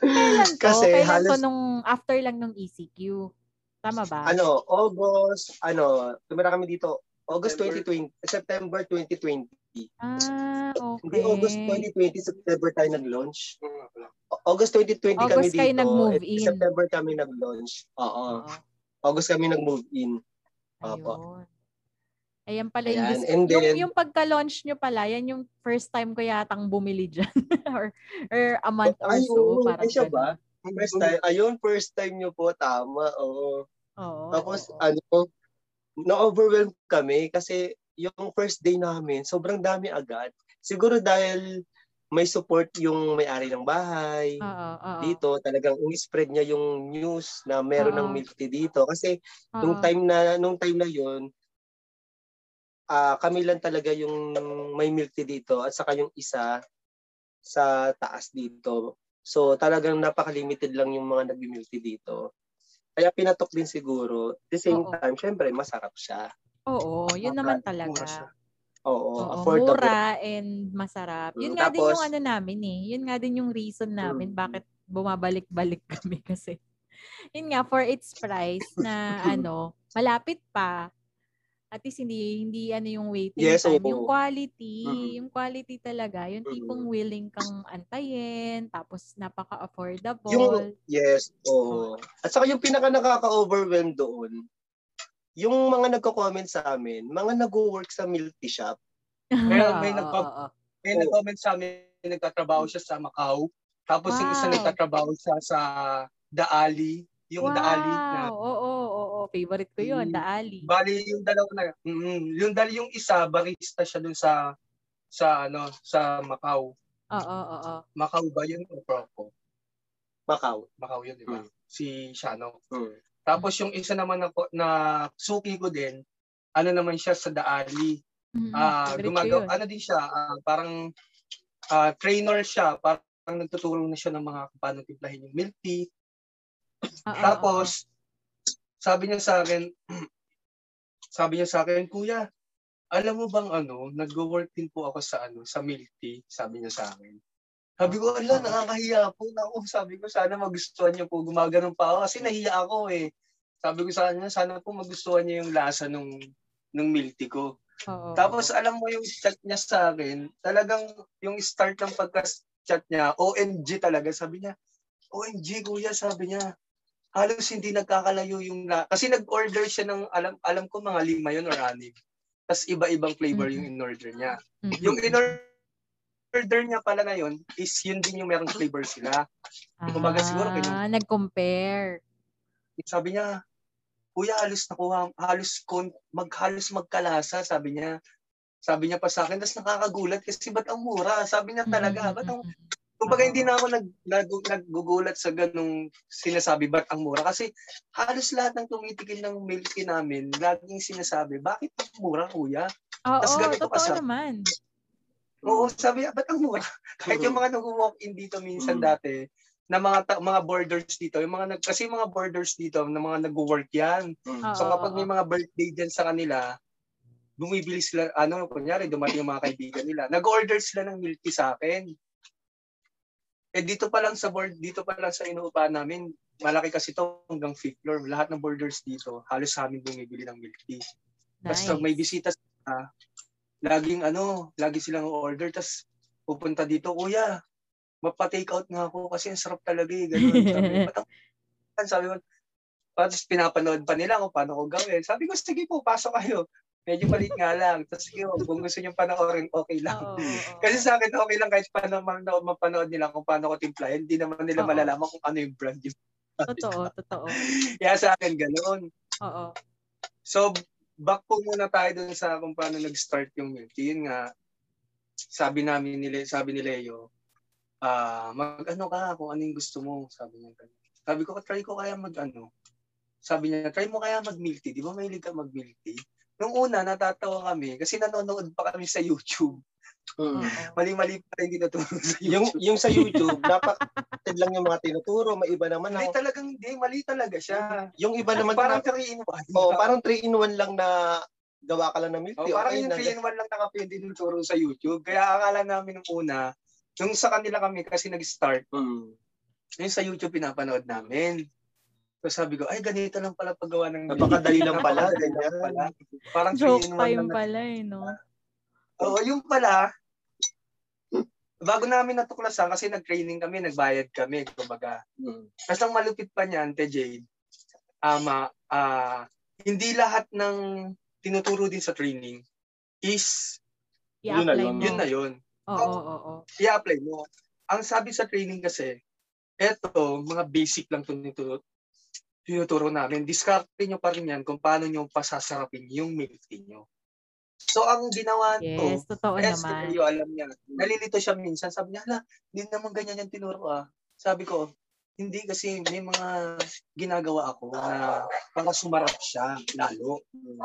Kailan to? Kasi Kailan to halos, nung after lang nung ECQ? Tama ba? ano, August, ano, tumira kami dito August September. 2020, September 2020. Ah, okay. Hindi August 2020, September tayo nag-launch. August 2020 kami August dito. kayo nag-move in. September kami nag-launch. Oo. Oo. August kami nag-move in. Opo. Ayan pala yung, Ayan, and yung, then- yung pagka-launch nyo pala, yan yung first time ko yatang bumili dyan. or, or a month or so. parang Ay, siya ba? First time. Ayun, first time nyo po. Tama. Oo. Oo. Tapos, oo. ano, na-overwhelm kami kasi yung first day namin, sobrang dami agad. Siguro dahil may support yung may-ari ng bahay. Oo, oo. Dito, talagang in-spread niya yung news na meron ng Oo. milk tea dito. Kasi Oo. nung time na nung time na yon ah kami lang talaga yung may milk tea dito at saka yung isa sa taas dito. So talagang napaka-limited lang yung mga nagbi-milk tea dito. Kaya pinatok din siguro. At the same Oo. time, syempre masarap siya. Oo, yun naman Mura talaga. siya. Oo, Oo, affordable. mura and masarap. Yun Mm, nga din yung tapos- ano namin eh. Yun nga din yung reason namin Mm. bakit bumabalik-balik kami kasi. Yun nga, for its price na ano, malapit pa. At least hindi, hindi ano yung waiting Yes, time. oo. Yung quality, Mm. yung quality talaga. Yung tipong Mm. willing kang antayin, tapos napaka-affordable. Yung, yes, oo. At saka yung pinaka nakaka-overwhelm doon, yung mga nagko-comment sa amin, mga nag-work sa milk tea shop. Kaya may Oo, nagpa-. May nag-comment sa amin, nagtatrabaho siya sa Macau. Tapos yung isa Wow. nagtatrabaho siya sa Alley. Yung The Alley na Wow! Oo, oo, oo. Favorite ko yun, Mm. Alley. Bali yung dalawa na mm, yung dali yung isa barista siya dun sa sa ano sa Macau. Oo, oo, oo. Macau ba yun o Proco? Macau. Macau yun, di ba? Mm. Si Shano. Mm. Tapos yung isa naman na, na suki ko din, ano naman siya sa The Alley. Mm, Ah, gumagawa, ano din siya, ah, parang ah, trainer siya, parang nagtuturo na siya ng mga paano timplahin yung milk tea. Tapos, sabi niya sa akin, sabi niya sa akin, Kuya, alam mo bang ano, nag-work din po ako sa ano, sa milk tea, sabi niya sa akin. Sabi ko, ala, nakakahiya po. Naku, sabi ko, sana magustuhan niyo po. Gumaganon pa ako kasi nahiya ako eh. Sabi ko sa kanya, sana po magustuhan niyo yung lasa nung, nung milk tea ko. oo, Tapos alam mo yung chat niya sa akin, talagang yung start ng pagka-chat niya, OMG talaga. Sabi niya, OMG kuya, sabi niya. Halos hindi nagkakalayo yung la... Kasi nag-order siya ng, alam alam ko mga lima yun or anim. Tapos iba-ibang flavor yung in-order niya. Mhm. Yung in-order niya pala na yun, is yun din yung merong flavor sila. kumbaga siguro kinum- Ah, nag-compare. Sabi niya, Kuya, halos nakuha, halos kon, maghalos magkalasa, sabi niya. Sabi niya pa sa akin, tapos nakakagulat kasi ba't ang mura? Sabi niya talaga, Mhm, ba't ang... Kumbaga hindi na ako nag, nag, naggugulat sa ganung sinasabi, ba't ang mura? Kasi halos lahat ng tumitikil ng milk namin, laging sinasabi, bakit ang mura, kuya? Oo, ganito totoo naman. Oo, sabi niya, ba't ang mura? Kahit yung mga nag-walk in dito minsan Mm. dati, na mga ta- mga borders dito, yung mga nag, kasi yung mga borders dito, na mga nag-work yan. Mm. So kapag may mga birthday dyan sa kanila, bumibili sila, ano, kunyari, dumating yung mga kaibigan nila. Nag-order sila ng milk tea sa akin. Eh dito pa lang sa board, dito pa lang sa inuupahan namin, malaki kasi to hanggang fifth floor. Lahat ng borders dito, halos sa amin bumibili ng milk tea. Nice. pag may bisita sila, laging ano, lagi silang order. Tapos pupunta dito, kuya, mapa-take out nga ako kasi ang sarap talaga eh. Ganun. Sabi ko, "Ba't ang-" sabi ko, tapos pinapanood pa nila kung paano ko gawin. Sabi ko, sige po, pasok kayo. Medyo malit nga lang. Tapos sige, kung gusto nyo panoorin, okay lang. Oo, oo. Kasi sa akin, okay lang kahit paano man mapanood nila kung paano ko timplahin. Hindi naman nila Oo. malalaman kung ano yung brand yung Totoo, totoo. Kaya sa akin, ganoon. Oo. So, back po muna tayo dun sa kung paano nag-start yung milk tea. Yun nga, sabi namin nila, sabi ni Leo, ah, mag ano ka kung ano yung gusto mo, sabi niya. Sabi ko, try ko kaya mag ano. Sabi niya, try mo kaya mag milk tea. Di ba mahilig ka mag milk tea? Nung una, natatawa kami kasi nanonood pa kami sa YouTube. Mm. Oo. Mali-mali pa rin tinuturo sa Yung, YouTube. yung sa YouTube, napakatid lang yung mga tinuturo. May iba naman. Hindi Ako. talagang hindi, mali talaga siya. Yung iba naman, parang parang, 3 in 1. oh, parang 3 in 1 lang na gawa ka lang ng milk Oh, tea. parang okay, yung na, 3 in 1 lang nakapindi ng turo sa YouTube. Kaya akala namin nung una, nung sa kanila kami kasi nag-start, Mm. yung sa YouTube pinapanood namin. So sabi ko, ay ganito lang pala paggawa ng Napakadali lang pala, ganyan. pala. Parang Joke lang na- pala eh, no? Oo, yung pala, bago namin natuklasan, kasi nag-training kami, nagbayad kami, kumbaga. Mm. Tapos ang malupit pa niyan, Te Jade, ama, ah, hindi lahat ng tinuturo din sa training is Yun na mo. yun na yun. Oo, oo, oo. I-apply mo. Ang sabi sa training kasi, eto, mga basic lang tinuturo, tinuturo namin. Diskarte nyo pa rin yan kung paano nyo pasasarapin yung milk tea nyo. So, ang ginawa Yes, to, totoo yes, naman. Sergio, alam niya. Nalilito siya minsan. Sabi niya, hala, hindi naman ganyan yung tinuro ah. Sabi ko, hindi kasi may mga ginagawa ako na para sumarap siya lalo. Mm.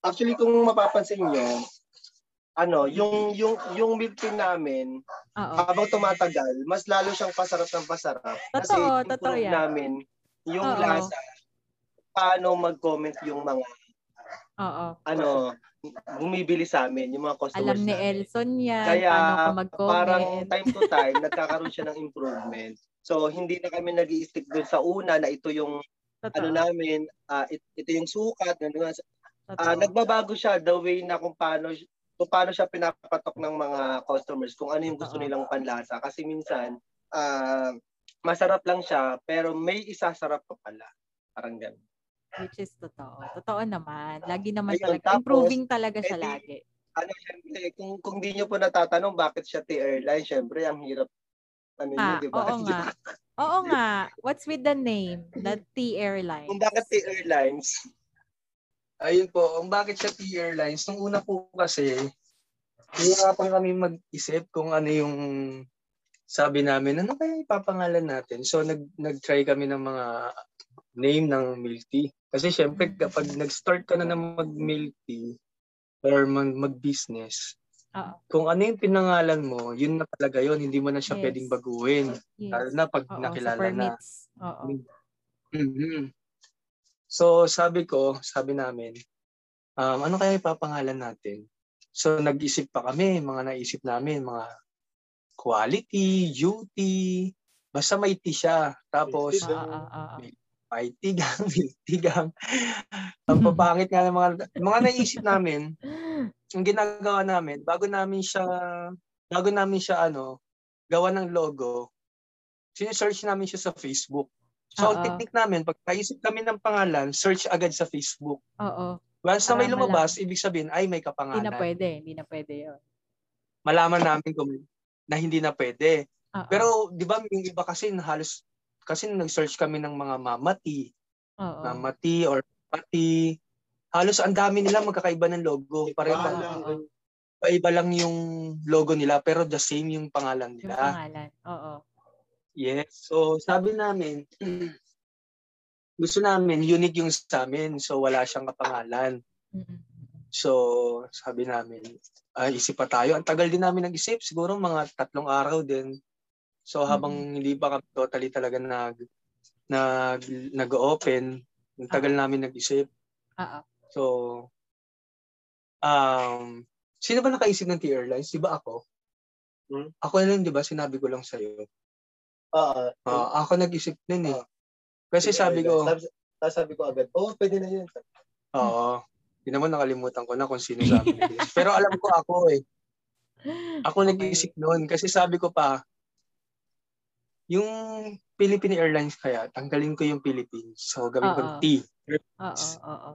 Actually, kung mapapansin nyo, ano, yung yung yung milk tea namin, Oo. habang tumatagal, mas lalo siyang pasarap ng pasarap. Kasi Totoo, improve totoo yan. namin yung Oo. lasa, paano mag-comment yung mga, Oo. ano, bumibili sa amin, yung mga customers Alam ni namin. Elson yan. Kaya parang time to time, nagkakaroon siya ng improvement. So, hindi na kami nag stick doon sa una na ito yung Totoo. ano namin, ah, it- ito yung sukat. Ano, totoo. nagbabago siya the way na kung paano kung paano siya pinapatok ng mga customers kung ano yung gusto Oo. nilang panlasa kasi minsan ah, masarap lang siya pero may isasarap pa pala parang ganun. Which is totoo. Totoo naman. Lagi naman Ayun, talaga. tapos, Improving talaga siya edi- lagi. Ano syempre kung kung di niyo po natatanong bakit siya T-airline syempre ang hirap ano yun, Ah, di ba? oo nga. Oo nga. What's with the name? The T Airlines. kung bakit T-airlines? Ayun po, ang bakit siya T Airlines, nung una po kasi, hihirapan kami mag-isip kung ano yung sabi namin, ano kaya ipapangalan natin? So, nag, nag-try kami ng mga name ng milk tea. Kasi syempre, kapag nag-start ka na ng mag-milk tea or mag- mag-business, Oo. kung ano yung pinangalan mo, yun na talaga yun. Hindi mo na siya Yes. pwedeng baguhin. Yes. Lalo na pag Oo, nakilala sa na. Oo. Mhm. So sabi ko, sabi namin, um, ano kaya ipapangalan natin? So nag-isip pa kami, mga naisip namin, mga quality, duty, basta may tea siya. Tapos Yes, Oo, oo, oo. May tigang, tigang. Ang papangit nga ng mga, mga naisip namin, ang ginagawa namin, bago namin siya, bago namin siya ano, gawa ng logo, sinesearch namin siya sa Facebook. So, ang Oo. technique namin, pag naisip kami ng pangalan, search agad sa Facebook. Oo. Once na may lumabas, ibig sabihin, ay may Hindi na kapangalan. pwede. Hindi na pwede yun. Malaman namin kung na hindi na pwede. Oo. Pero, di ba, yung iba kasi halos, kasi nag-search kami ng mga mamati, Oo. mamati or pati, halos ang dami nila magkakaiba ng logo. Pareho lang, oo. iba lang yung logo nila, pero the same yung pangalan Yung nila. pangalan. Oo. Yes. So, sabi namin, gusto namin, unique yung sa amin. So, wala siyang kapangalan. So, sabi namin, ah, isip pa tayo. Ang tagal din namin nag-isip. Siguro mga tatlong araw din. So, habang hindi pa kami totally talaga nag, nag, nag-open, ang tagal namin nag-isip. Oo. So, um, sino ba nakaisip ng T-Airlines? Di ba ako? Hmm? Ako lang, di ba? Sinabi ko lang sa'yo. Oo. Ah, ako nag-isip nun eh. Ah. Kasi sabi ko, Sabi, sabi ko agad, oh, pwede na yun. oo. Hindi naman nakalimutan ko na kung sino sabi nila. Pero alam ko ako eh. Ako nag-isip noon kasi sabi ko pa, yung Philippine Airlines kaya, tanggalin ko yung Philippines. So, gawin ko Oo. T. Oo. Oo.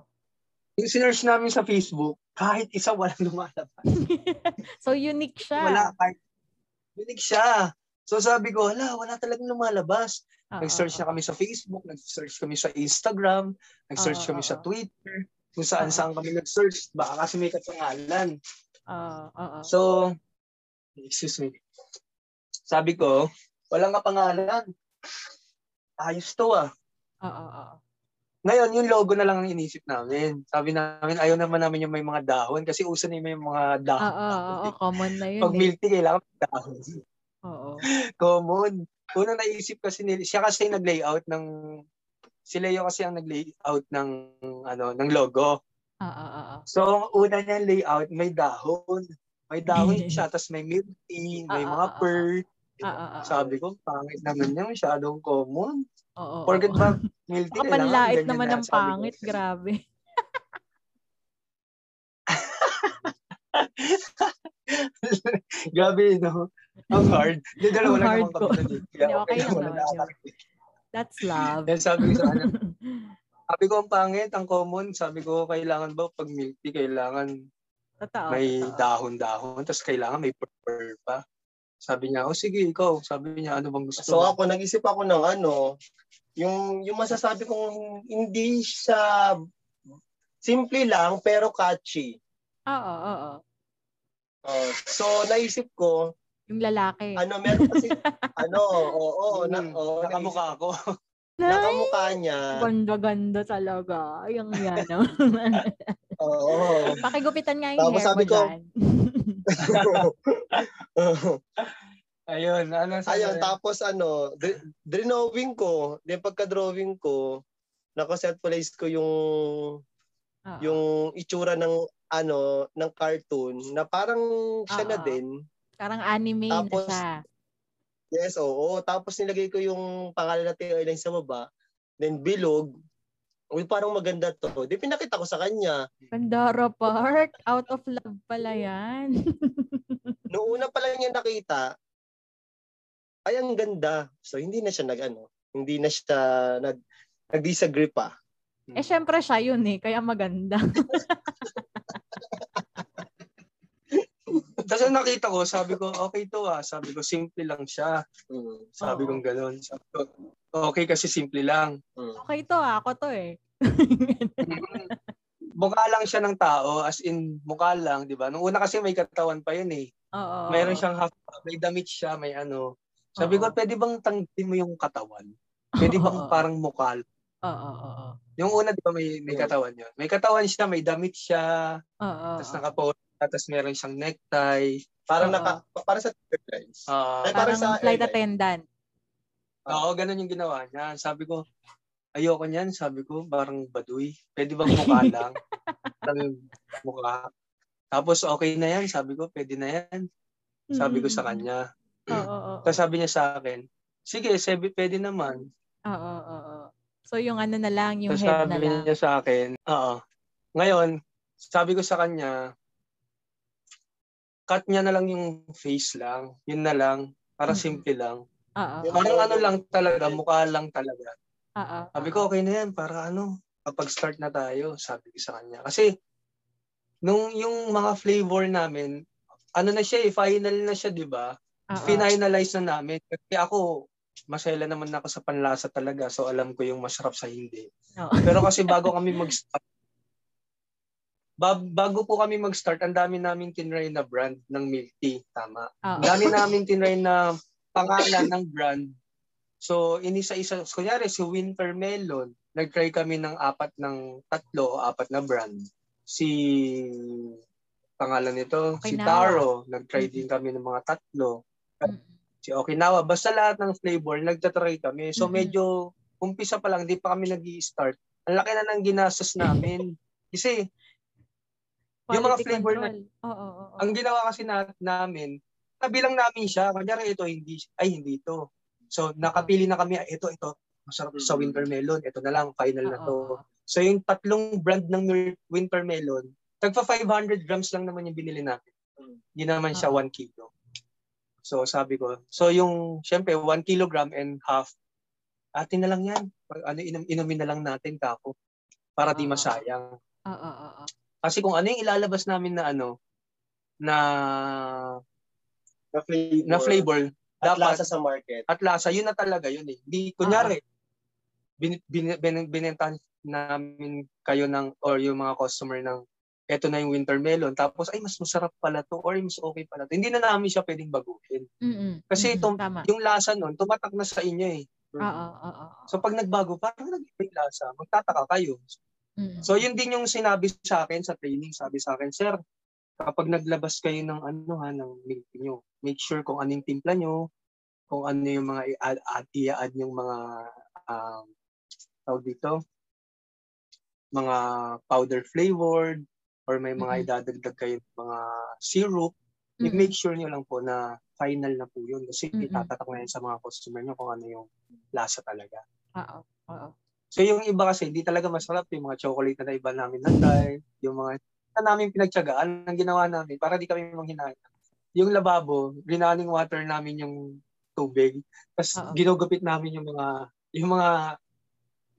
Yung sinerch namin sa Facebook, kahit isa walang lumalabas. so, unique siya. Wala kahit unique siya. So sabi ko, wala, wala talagang lumalabas. Oo, Nag-search na kami sa Facebook, nag-search kami sa Instagram, nag-search Oo, kami sa Twitter, kung saan Oo. saan kami nag-search, baka kasi may kapangalan. Oo. Oo. So, excuse me. Sabi ko, walang kapangalan. Ayos to ah. Oo. Oo. Ngayon, yung logo na lang ang inisip namin. Sabi namin, ayaw naman namin yung may mga dahon kasi uso na yung may mga Oo. dahon. Oo. Oo. Common na yun. Pag eh. milk tea, kailangan may dahon. Oo. Common. Una naisip kasi nila, siya kasi yung nag-layout ng, si Leo kasi ang nag-layout ng, ano, ng logo. Oo. Oo. So, ang una niyang layout, may dahon. May dahon siya, tapos may milk tea, may mga ah, ah, pearl. Oo. Oo. Sabi ko, pangit naman niya, masyadong common. Oo. Porket oo. ba, kailangan panlait ganyan naman na, ng sabi ko. pangit. Grabe. Grabe, no? Ang hard. Hindi, dalawa Ang lang na milk tea. Hindi, okay lang naman. That's love. Then sabi ko sa kanya, sabi ko ang pangit, ang common, sabi ko kailangan ba pag milk tea, kailangan Totoo. may totoo. dahon-dahon, tapos kailangan may purple pa. Sabi niya, oh sige, ikaw. Sabi niya, ano bang gusto So mo? ako, nag-isip ako ng ano, yung, yung masasabi kong hindi siya simple lang pero catchy. Oo, oo. Oh, so naisip ko, Yung lalaki. ano meron kasi ano, oo, na, Hmm, oo, nakamukha ako. nakamukha niya. Ganda-ganda talaga. Yung yan. Oo. Pakigupitan nga yung Tapos hair sabi mo ko, dyan. Ayun, ano sabi Ayun, tapos ano, dr- drawing ko, then pagka-drawing ko, nakaset place ko yung Oo. yung itsura ng ano ng cartoon na parang siya na Oo. din. Parang anime Tapos, na siya. Yes, oo. Tapos nilagay ko yung pangalan natin airline sa baba. Then bilog. Uy, parang maganda to. Di pinakita ko sa kanya. Pandora Park. Out of love pala yan. Noong una pa lang niya nakita, ay ang ganda. So hindi na siya nag ano, hindi na siya nag nag-disagree pa. eh, syempre siya yun eh. Kaya maganda. Tapos nakita ko, sabi ko, okay to ah. Sabi ko, simple lang siya. Mm. Sabi Oo. kong gano'n. Sabi ko, okay kasi simple lang. Mm. Okay to ah. Ako to eh. mukha lang siya ng tao, as in mukha lang, di ba? Nung una kasi may katawan pa yun eh. Oo. Mayroon siyang half, may damit siya, may ano. Sabi ko, Oo. pwede bang tanggalin mo yung katawan? Pwede bang Oo. parang mukha? Oo, oo, oo. Yung una, di ba, may, may Oo. katawan yun. May katawan siya, may damit siya, Oo. tapos nakapost, tapos meron siyang necktie. Parang Oo. naka para sa guys. Ah, Ay, parang sa flight airline. attendant. Oo, ganun yung ginawa niya. Sabi ko, ayoko niyan. Sabi ko, parang baduy. Pwede bang mukha lang? Parang mukha. Tapos okay na yan. Sabi ko, pwede na yan. Sabi ko sa Mm. kanya. Oo, oo, oo. Tapos sabi niya sa akin, sige, sabi, pwede naman. Oo, oo, oo. So yung ano na lang, yung Tapos head sabi na lang. niya sa akin, oo. Ngayon, sabi ko sa kanya, cut niya na lang yung face lang. Yun na lang. Para Mm. simple lang. Yung- Parang ano lang talaga, mukha lang talaga. Oo. Sabi ko, okay na yan. Para ano, kapag start na tayo, sabi ko sa kanya. Kasi, nung yung mga flavor namin, ano na siya eh, final na siya, di ba? Finalize na namin. Kasi ako, masela naman ako sa panlasa talaga. So, alam ko yung masarap sa hindi. Oo. Pero kasi bago kami mag-start, bago po kami mag-start, ang dami namin tinry na brand ng milk tea. Tama. Ang dami namin tinry na pangalan ng brand. So, inisa-isa, kunyari si Winter Melon, nag-try kami ng apat ng tatlo o apat na brand. Si pangalan nito, si Okinawa. Taro, nag-try din kami ng mga tatlo. Mm. Si Okinawa, basta lahat ng flavor, nagtatry kami. So, Mhm. medyo umpisa pa lang, di pa kami nag start Ang laki na ng ginastos namin. Kasi, yung mga flavor na- control. Oo, oo, oo. ang ginawa kasi na, namin, nabilang namin siya. Kunyari ito, hindi, ay hindi ito. So, nakapili na kami, "Ah, ito, ito, masarap sa winter melon. Ito na lang, final na to. So, yung tatlong brand ng winter melon, tagpa 500 grams lang naman yung binili namin. Hindi naman siya Oo. 1 kilo. So, sabi ko, so yung, syempre, 1 kilogram and half, atin na lang yan. Pag Ano, inom, inumin na lang natin, kako. Para di masayang. Oo, oo, oo. Kasi kung ano yung ilalabas namin na ano, na Na flavor. na flavor, At dapat lasa sa market. at lasa, yun na talaga yun eh. Di, kunyari, bin, bin, bin, binentahan namin kayo ng, or yung mga customer ng, eto na yung winter melon, tapos ay mas masarap pala to, or mas okay pala to. Hindi na namin siya pwedeng baguhin. Mm-mm. Kasi itong- Tama. Yung lasa nun, tumatak na sa inyo eh. Oo, oo, oo. So pag nagbago, parang nag-iba yung lasa, magtataka kayo. Mm-mm. So yun din yung sinabi sa akin sa training. Sabi sa akin, sir, kapag naglabas kayo ng ano ha, ng milk nyo, make sure kung anong timpla nyo, kung ano yung mga i-add, add, i-add yung mga um, tawag dito, mga powder flavored, or may mga Mhm. idadagdag kayo ng mga syrup, Mm-mm. i-make sure nyo lang po na final na po yun. Kasi Mm-mm. itatatak na yan sa mga customer nyo kung ano yung lasa talaga. Oo. Oo. So yung iba kasi, hindi talaga masarap yung mga chocolate na iba namin na-try, yung mga na namin pinagtyagaan, ang ginawa namin, para di kami manghinayang. Yung lababo, rinunning water namin yung tubig. Tapos Oo. ginugupit namin yung mga, yung mga,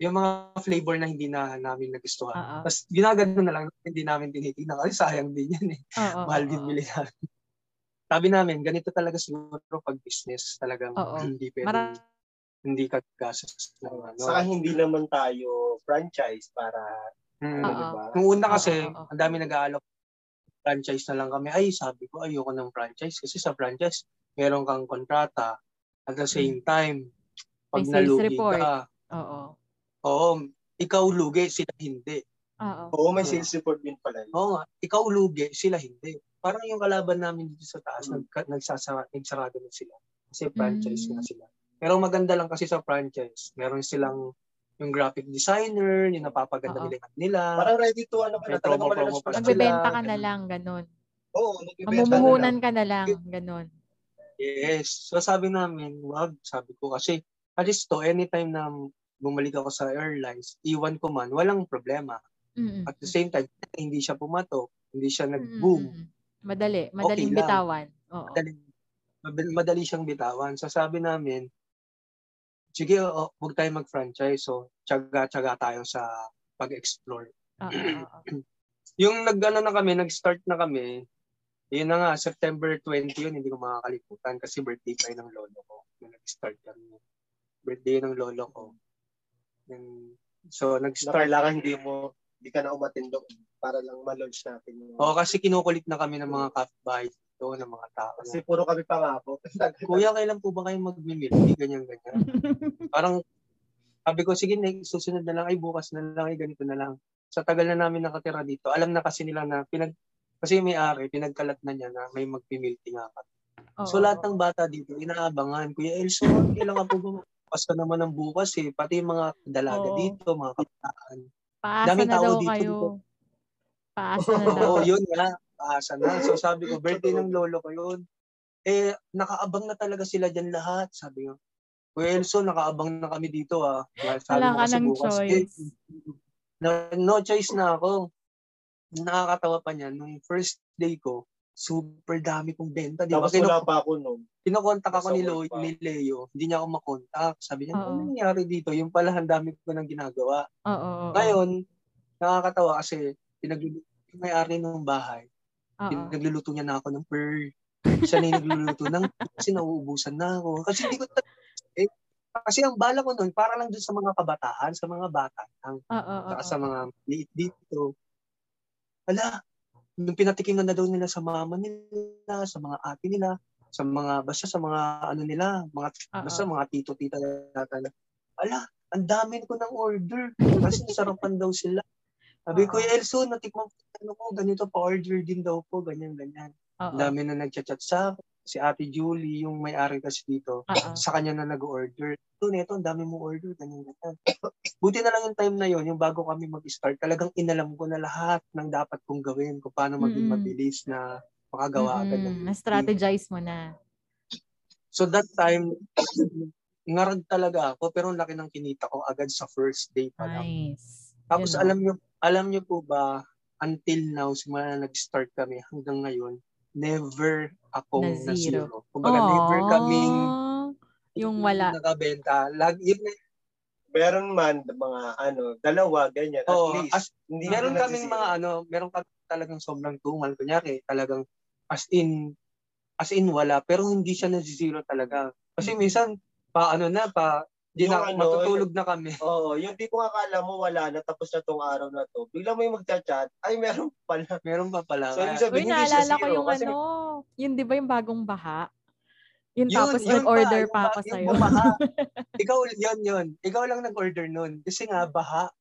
yung mga flavor na hindi na namin nagustuhan. Oo. Tapos ginagano na lang, hindi namin tinitignan kasi sayang din yan eh. Oo. Mahal din bili namin. Sabi namin, ganito talaga siguro pag business talagang Oo. hindi pwede, Mara- hindi ka gastos ng ano. Saka hindi naman tayo franchise para Mm. ano, Oo. di ba? Nung una kasi, oo. ang dami nag-aalok franchise na lang kami. Ay, sabi ko, ayoko ng franchise. Kasi sa franchise, meron kang kontrata. At the same time, pag Hmm. May nalugi report. ka, Oo. oo, ikaw lugi, sila hindi. Oo. Oo, may Oo. sales report din pala. yun. Oo nga, ikaw lugi, sila hindi. Parang yung kalaban namin dito sa taas, Mm. nag, nagsasara, nagsarado na sila. Kasi franchise Mm. na sila. Pero maganda lang kasi sa franchise, meron silang yung graphic designer, yung napapaganda Oo. nila nila. Parang ready to ano ka na, pa pala sila. Magbebenta ka na lang, ganun. Oo, nagbibenta na lang. Mamumuhunan ka na lang, ganun. Yes. So sabi namin, wag, sabi ko kasi at least to, anytime na bumalik ako sa airlines, iwan ko man, walang problema. Mm-mm. At the same time, hindi siya pumatok, hindi siya nag-boom. Madali. Madaling lang. bitawan. Oo. Madali, madali, madali siyang bitawan. So sabi namin, sige, oh, huwag tayo mag-franchise. So, tsaga-tsaga tayo sa pag-explore. Oo. Yung nag-ano na kami, nag-start na kami, yun na nga, September 20 yun, hindi ko makakalimutan kasi birthday pa yun ng lolo ko. Nung nag-start kami. Birthday ng lolo ko. And, so, Na nag-start. kailangan hindi mo, hindi ka na umatin doon para lang ma-launch natin. yung- Oo, kasi kinukulit na kami ng mga kapitbahay dito, ng mga tao. Kasi puro kami pangako. Kuya, kailan po ba kayo mag-milk? Ganyan, ganyan. Parang, sabi ko, sige, next, susunod na lang, ay bukas na lang, ay ganito na lang. Sa tagal na namin nakatira dito, alam na kasi nila na, pinag, kasi may ari, pinagkalat na niya na may magpimilti nga kami. Oo, So lahat ng bata dito, inaabangan. Kuya Elso, kailangan po ba Pasko naman ng bukas eh. Pati yung mga dalaga Oo. dito, mga kabataan. Paasa daming na tao daw dito, kayo. dito. Paasa na daw. Oo, yun nga. Paasa na. So sabi ko, birthday ng lolo ko yun. Eh, nakaabang na talaga sila dyan lahat. Sabi ko, Kuya Elso, nakaabang na kami dito ah. Sabi Wala ka ng bukas, choice. Eh, no, no choice na ako. Nakakatawa pa niyan. Nung first day ko, super dami kong benta. Di ba? Tapos Kinu- wala pa ako noon. Kinokontak ako ni, Lo- pa. ni Leo. Hindi niya ako makontak. Sabi niya, ano nangyari dito? Yung pala, ang dami ko nang ginagawa. Oo. Ngayon, nakakatawa kasi yung may-ari ng bahay. Oo. Pinagluluto niya na ako ng pearl. Siya na yung nagluluto ng kasi nauubusan na ako. Kasi hindi ko eh, kasi ang bala ko nun, para lang dun sa mga kabataan, sa mga bata oo, saka sa mga liit dito. Ala, nung pinatikingan na daw nila sa mama nila, sa mga ate nila, sa mga, basta sa mga ano nila, mga, Oo. basta mga tito-tita nata na, ala, ang dami ko ng order. Kasi sarapan daw sila. Sabi ko, Oo. Elso, natikman ko, ano ko, ganito pa-order din daw po, ganyan, ganyan. Ang dami na nagchat-chat sa. Si Ate Julie, yung may-ari kasi dito, Oo. sa kanya na nag-order. Ito, neto, ang dami mong order, ganyan, ganyan. Buti na lang yung time na yon yung bago kami mag-start, talagang inalam ko na lahat ng dapat kong gawin, kung paano maging Mm-mm. mabilis na makagawa agad ng Mm-mm. Na-strategize mo na. So that time, ngarag talaga ako, pero ang laki ng kinita ko agad sa first day pa lang. Nice. Tapos Yun, oh. alam nyo, alam nyo po ba, until now, simula na nag-start kami hanggang ngayon, never akong Na na zero. zero. Kumbaga, never kaming. Yung wala. nakabenta. Lag, yun, Meron man mga ano, dalawa ganyan at oh, least. as, hindi meron na kaming mga ano, meron kami talagang sobrang tumal. Kunyari, talagang as in, as in wala, pero hindi siya na zero talaga. Kasi minsan, pa ano na, pa, di Yung na, ano, matutulog na kami. Oo, yung di ko akala mo wala na tapos na tong araw na to. Bigla mo yung magchat-chat, ay meron pala. Meron pa pala. So, ibig sabihin, Uy, hindi siya naalala ko yung Kasi ano, yun di ba yung bagong baha? Yun, Yun, tapos yun nag-order pa, pa yung ako ba- sa'yo. ikaw, yun, yun. Ikaw lang nag-order nun. Kasi nga, baha.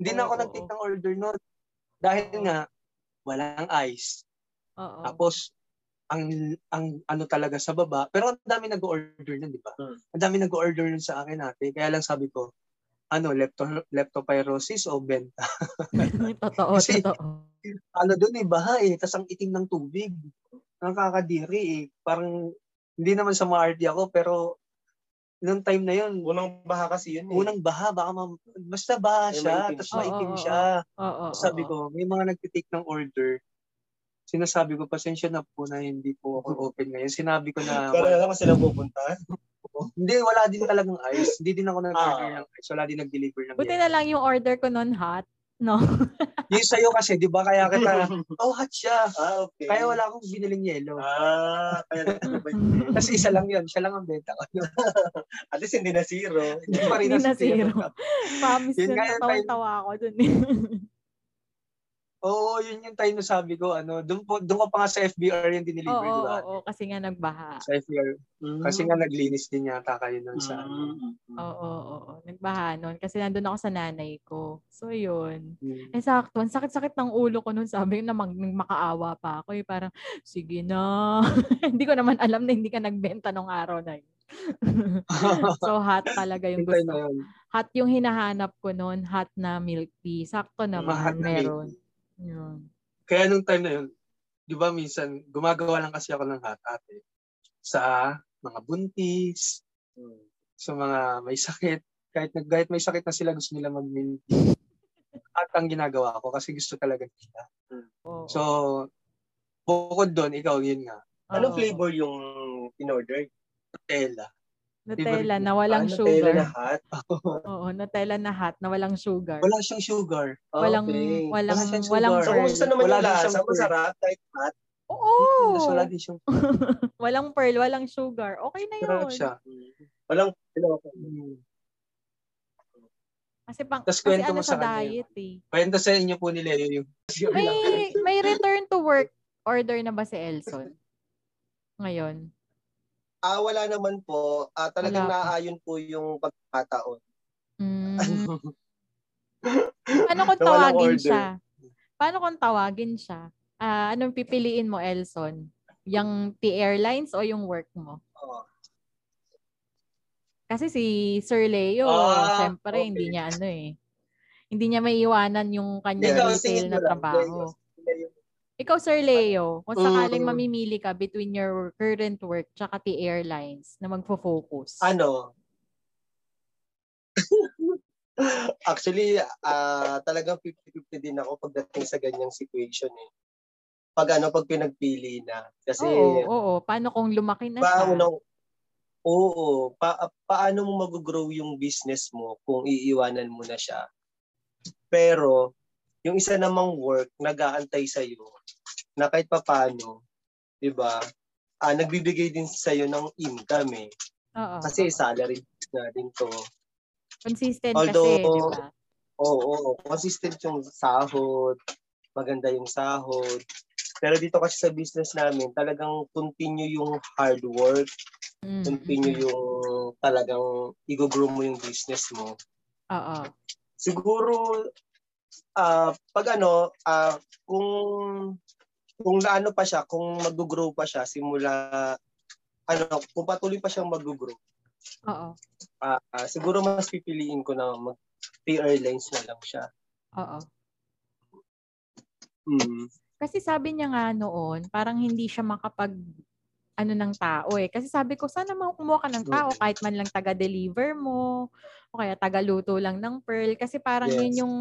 Hindi na ako Oo, nag-take ng order nun. Dahil Oo. nga, walang ice. Oo. Tapos, ang ang ano talaga sa baba. Pero ang dami nag-order nun, di ba? Hmm. Ang dami nag-order nun sa akin ate. Kaya lang sabi ko, ano, lepto, leptopyrosis o benta? totoo, Kasi- totoo. ano doon eh, baha eh. Tapos ang itim ng tubig. Nakakadiri eh. Parang, hindi naman sa maarti ako, pero Nung time na yun, Unang baha kasi yun eh. unang baha, baka ma- basta baha siya, maitim tapos siya. maitim Oo, oo, siya. Oo, oo, Sabi oo. ko, may mga nagtitake ng order. Sinasabi ko, pasensya na po na hindi po ako open ngayon. Sinabi ko na, Pero alam mo sila pupunta. hindi, wala din talagang ice. Hindi din ako nag-order Ah. ng ice. Wala din nag-deliver ng Buti na lang yung order ko noon hot. No? Yung sa'yo kasi, di ba, kaya kita, oh, hot siya. ah, okay. Kaya wala akong biniling yelo. Ah, kaya Kasi isa lang yun. Siya lang ang benta ko. At least hindi na zero. Hindi pa rin Hindi na zero. zero. Promise Yun time- natawa ako dun. Oo, yun yung time na sabi ko, ano, doon po, doon ko pa nga sa FBR yung Oo, dineliver, di oo, ba? oo, kasi nga nagbaha. Sa FBR. Kasi Mm. nga naglinis din yata kayo nun sa, ano. Oo, oo, oo. Nagbaha nun kasi nandun ako sa nanay ko. So, yun. Hmm. Eh, sakto. Ang sakit-sakit ng ulo ko nun. Sabi na mag, makaawa pa ako. Eh, parang, sige na. hindi ko naman alam na hindi ka nagbenta nung araw na yun. so, hot talaga yung gusto. Hot yung hinahanap ko nun. Hot na milk tea. Sakto naman. na meron. Yun. Kaya nung time na yun, di ba minsan, gumagawa lang kasi ako ng hot ate sa mga buntis, sa mga may sakit. Kahit, kahit may sakit na sila, gusto nila mag-milk tea. At ang ginagawa ko kasi gusto talaga nila. Oo. So, bukod doon, ikaw, yun nga, Anong Oo. flavor yung in-order? Nutella. Nutella na walang Ah, Nutella sugar. na hot. Oo, Nutella na hot na walang sugar. Wala siyang sugar. Walang, Okay. walang, Wala siyang walang sugar. So, pearl. kumusta naman Wala yung lasa? siyang. Masarap kahit hot? Oo. Tapos wala din siyang walang pearl, walang sugar. Okay na yun. sarap siya. Walang Mm. Kasi, pang, Tas kasi kwento ano mo sa sa diet eh. Kwento sa inyo po ni Leo yung May, may return to work order na ba si Elson? Ngayon. Ah, wala naman po. Ah, talagang Wala naaayon po yung pagkataon. Mm. Paano kung tawagin siya? Paano kung tawagin siya? Ah, anong pipiliin mo, Elson? Yung T-Airlines o yung work mo? Oo. Kasi si Sir Leo, Ah, syempre, okay. hindi niya ano eh. Hindi niya may iwanan yung kanyang Ikaw, retail na trabaho. Leo. Ikaw, Sir Leo, kung sakaling Mm. mamimili ka between your current work tsaka T-Airlines na magfo-focus. Ano? Actually, ah talagang 50-50 din ako pagdating sa ganyang situation eh. Pag ano, pag pinagpili na. Kasi, Oo, oo. Paano kung lumaki na siya? paano, oo, pa, paano mo mag-grow yung business mo kung iiwanan mo na siya? Pero, yung isa namang work, nag-aantay sa'yo, na kahit papano, di ba, ah, nagbibigay din sa'yo ng income eh. Oo. Kasi salary na din to. Consistent Although- kasi, di ba? Oo, oo, consistent yung sahod, maganda yung sahod. Pero dito kasi sa business namin, talagang continue yung hard work, Mm, continue mm, yung talagang i-grow mo yung business mo. Oo. Siguro, ah pag ano, ah kung kung naano pa siya, kung mag-grow pa siya simula ano, kung patuloy pa siyang mag-grow, Oo. ah, ah, siguro mas pipiliin ko na mag Airlines na lang siya. Oo. Mm. Kasi sabi niya nga noon, parang hindi siya makapag ano ng tao eh. Kasi sabi ko, sana mo kumuha ka ng tao kahit man lang taga-deliver mo o kaya taga-luto lang ng pearl. Kasi parang Yes. yun yung,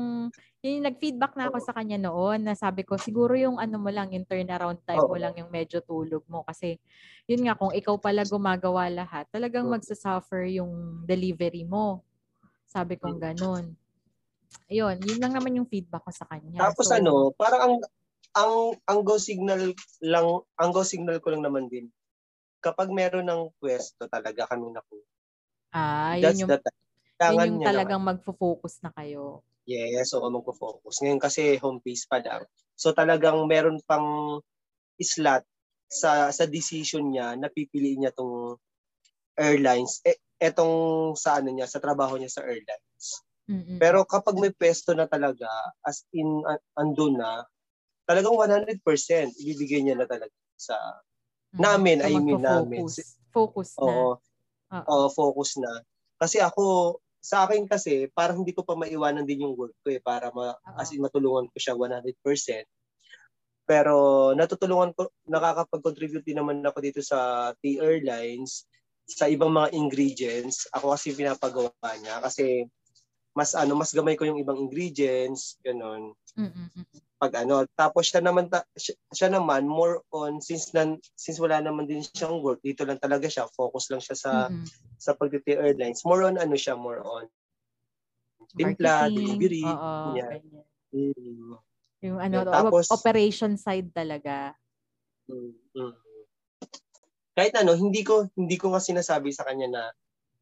yun yung nag-feedback na ako sa kanya noon na sabi ko, siguro yung ano mo lang, yung turnaround time mo Oo. lang yung medyo tulog mo. Kasi yun nga, kung ikaw pala gumagawa lahat, talagang magsasuffer yung delivery mo. Sabi kong ganun. Ayun, yun lang naman yung feedback ko sa kanya. Tapos So, ano, parang ang ang ang go signal lang, ang go signal ko lang naman din. Kapag meron ng pwesto talaga kami na po. Ah, That's yun yung, yun yung talagang magfo-focus na kayo. Yes, oo, magpo-focus. Ngayon kasi home base pa lang. So talagang meron pang slot sa sa decision niya na pipiliin niya tong airlines. Eh, etong sa ano niya, sa trabaho niya sa airlines. Mm-mm. Pero kapag may pwesto na talaga, as in uh, andun na, talagang 100% ibibigay niya na talaga sa Mm. namin, So, I mean namin. Focus na. oo, Oo. oo, focus na. Kasi ako sa akin kasi parang hindi ko pa maiwanan din yung work ko eh para ma, Oo. as in matulungan ko siya 100%. Pero natutulungan ko nakakapag-contribute din naman ako dito sa T Airlines sa ibang mga ingredients, ako kasi pinapagawa niya kasi mas ano mas gamay ko yung ibang ingredients, ganun. Mm-mm. Pag ano, tapos siya naman ta, siya, siya naman more on since nan since wala naman din siyang work, dito lang talaga siya, focus lang siya sa Mm-mm. sa pagtiti airlines. More on ano siya, more on timpla, delivery, Oo, ganyan. Mm, Yung ano, Yeah, tapos- operation side talaga. mm, mm. Kahit ano, hindi ko hindi ko nga sinasabi sa kanya na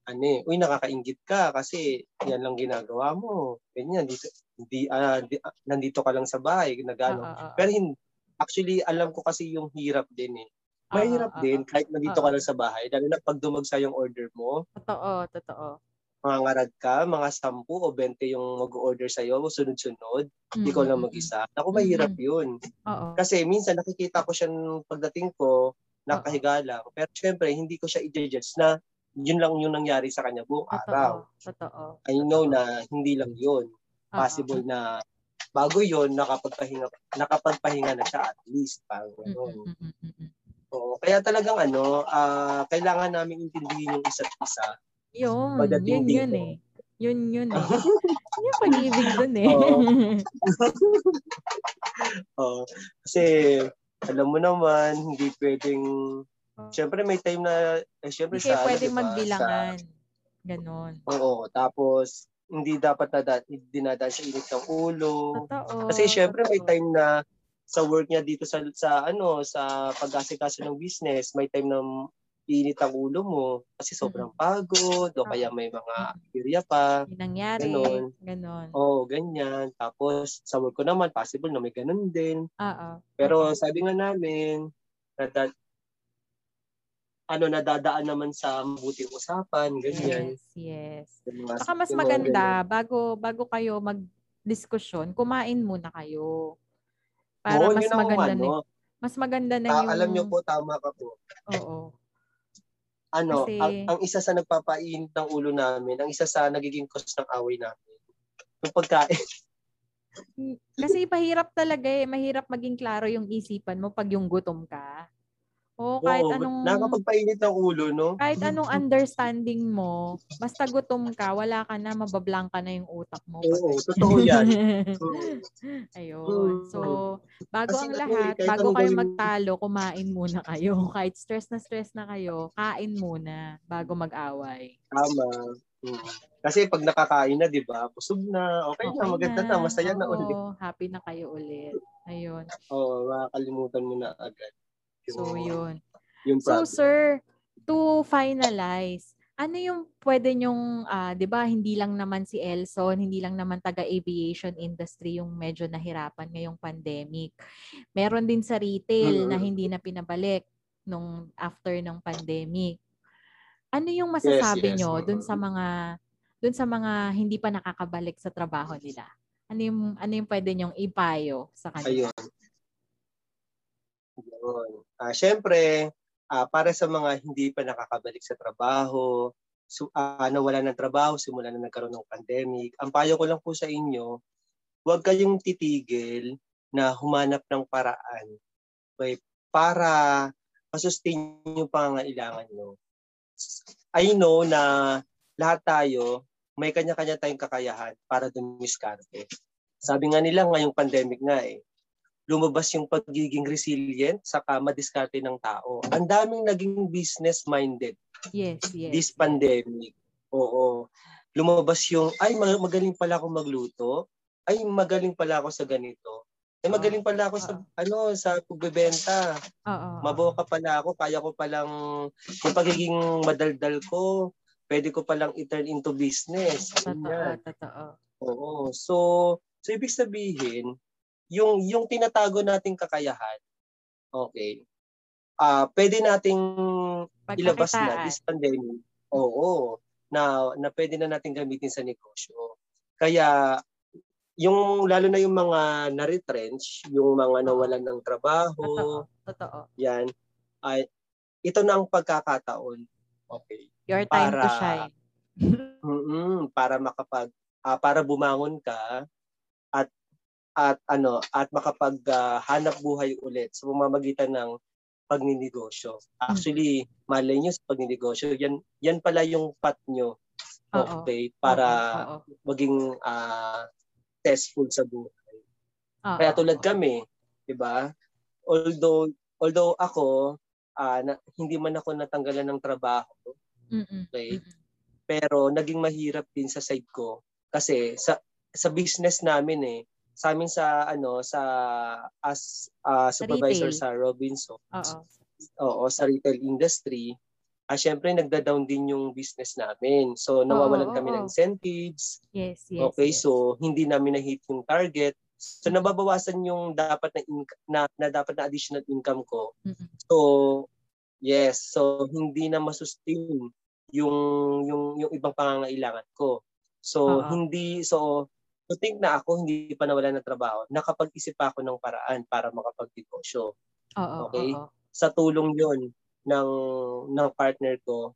ano eh, uy nakakaingit ka kasi yan lang ginagawa mo. Ganyan dito hindi ah, di- ah, nandito ka lang sa bahay, nagano. oo, oo. Pero hindi actually alam ko kasi yung hirap din eh. Mahirap Oo, oo, din kahit nandito Oo. ka lang sa bahay, lalo na pag dumagsa yung order mo, Totoo, totoo. mga ngarad ka, mga 10 o 20 yung mag-order sa'yo, sunod-sunod, ikaw lang Mm-mm. mag-isa. Ako, mahirap yun. Oo. Kasi minsan nakikita ko siya pagdating ko, nakahiga lang. Pero syempre, hindi ko siya i-judge na yun lang yung nangyari sa kanya buong araw. Totoo. Totoo. I know na hindi lang yun. Possible na bago yun, nakapagpahinga, nakapagpahinga na siya at least. Parang Mm, mm, mm, mm, mm. Oo. Kaya talagang ano, ah, kailangan namin intindihin yung isa't isa. Yun, yun yun dito. eh. Yun yun eh. Yun yung pag-ibig dun eh. Oo. Oo. Kasi, alam mo naman, hindi pwedeng, syempre may time na, eh, kayo sa, ano, pwedeng diba, magbilangan. Ganon. Sa, oo. Tapos, hindi dapat na dinadaan sa init ng ulo. Totoo. Kasi syempre may totoo. time na sa work niya dito sa sa ano sa pag-asikaso ng business, may time na init ang ulo mo kasi sobrang pagod o kaya may mga area pa. Yung nangyari. Ganon. Ganon. Oh, ganyan. Tapos sa work ko naman possible na may ganun din. Oo. Pero sabi nga namin nada, ano nadadaan naman sa mabuting usapan, ganyan. Yes, yes. Saka mas maganda, ganyan. bago bago kayo mag-diskusyon, kumain muna kayo. Para Oo, mas maganda ano. na, mas maganda na Ah, yung... alam niyo po tama ka po. Oo. ano, Kasi- ang, ang isa sa nagpapainit ng ulo namin, ang isa sa nagiging cause ng away namin, yung pagkain. Kasi mahirap talaga eh. Mahirap maging klaro yung isipan mo pag yung gutom ka. O kahit Oo, anong... Nakakapagpainit ng ulo, no? kahit anong understanding mo, basta gutom ka, wala ka na, mabablank ka na yung utak mo. Oo, totoo yan. Oo. Ayun. So, bago Kasi ang eh, lahat, kahit bago kayo magtalo, kumain muna kayo. Kahit stress na stress na kayo, kain muna bago mag-away. Tama. Mm. Kasi pag nakakain na, di ba, busog na, okay, na, maganda na, masaya na Oo, ulit. happy na kayo ulit. Ayun. Oo, makakalimutan mo na agad. So, yun. Yung So, sir, to finalize, ano yung pwede nyong, ah, di ba, hindi lang naman si Elson, hindi lang naman taga-aviation industry yung medyo nahirapan ngayong pandemic. Meron din sa retail na Mhm. hindi na pinabalik nung after ng pandemic. Ano yung masasabi yes. nyo dun sa mga dun sa mga hindi pa nakakabalik sa trabaho nila? Ano yung ano yung pwede nyong ipayo sa kanila? Ayun. Yun. Ah, syempre, ah, para sa mga hindi pa nakakabalik sa trabaho, so, ah, nawala ng trabaho, simula na nagkaroon ng pandemic, ang payo ko lang po sa inyo, huwag kayong titigil na humanap ng paraan okay, para masustain yung pangangailangan nyo. I know na lahat tayo, may kanya-kanya tayong kakayahan para dumiskarte. Sabi nga nila ngayong pandemic nga eh, lumabas yung pagiging resilient saka madiskarte ng tao. Ang daming naging business-minded Yes, yes. this pandemic. Oo. Lumabas yung, ay mag- magaling pala ako magluto. Ay magaling pala ako sa ganito. Ay magaling pala ako sa ano sa pagbebenta. Oo. Maboka pala ako, kaya ko palang yung pagiging madaldal ko, pwede ko palang i-turn into business. Totoo, totoo. Oo. So, so ibig sabihin, yung yung tinatago nating kakayahan, okay. Ah, pwede nating ilabas na this pandemic. Oo. Na na pwede na nating gamitin sa negosyo. Kaya yung lalo na yung mga na-retrench, yung mga nawalan ng trabaho, Totoo. Totoo. yan ay ito na ang pagkakataon. Okay. Your time to Para- shine. mm para makapag ah, para bumangon ka at ano at makapag ah, hanap buhay ulit sa pamamagitan ng pagninegosyo. Actually, malay nyo sa pagninegosyo, yan, yan pala yung path nyo. Okay, para Oo, oo. maging ah, successful sa buhay. Oo, Kaya tulad oo. kami, 'di ba? Although although ako ah, na, hindi man ako natanggalan ng trabaho, Mm-mm, okay? mm-mm. Pero naging mahirap din sa side ko kasi sa sa business namin eh, sa amin sa ano sa as ah, supervisor retail. sa Robinson, Oo. oo, sa retail industry, ah syempre nagda-down din yung business namin. So nawawalan Oo, kami oo. ng incentives, Yes, yes. Okay, yes. so hindi namin na-hit yung target. So nababawasan yung dapat na, inc- na, na dapat na additional income ko. Mm-mm. So yes, so hindi na masustain yung yung yung ibang pangangailangan ko. So Oo. hindi so to think na ako hindi pa nawala ng trabaho, nakapag-isip pa ako ng paraan para makapagnegosyo. Oo, Okay. oo. Sa tulong 'yon ng ng partner ko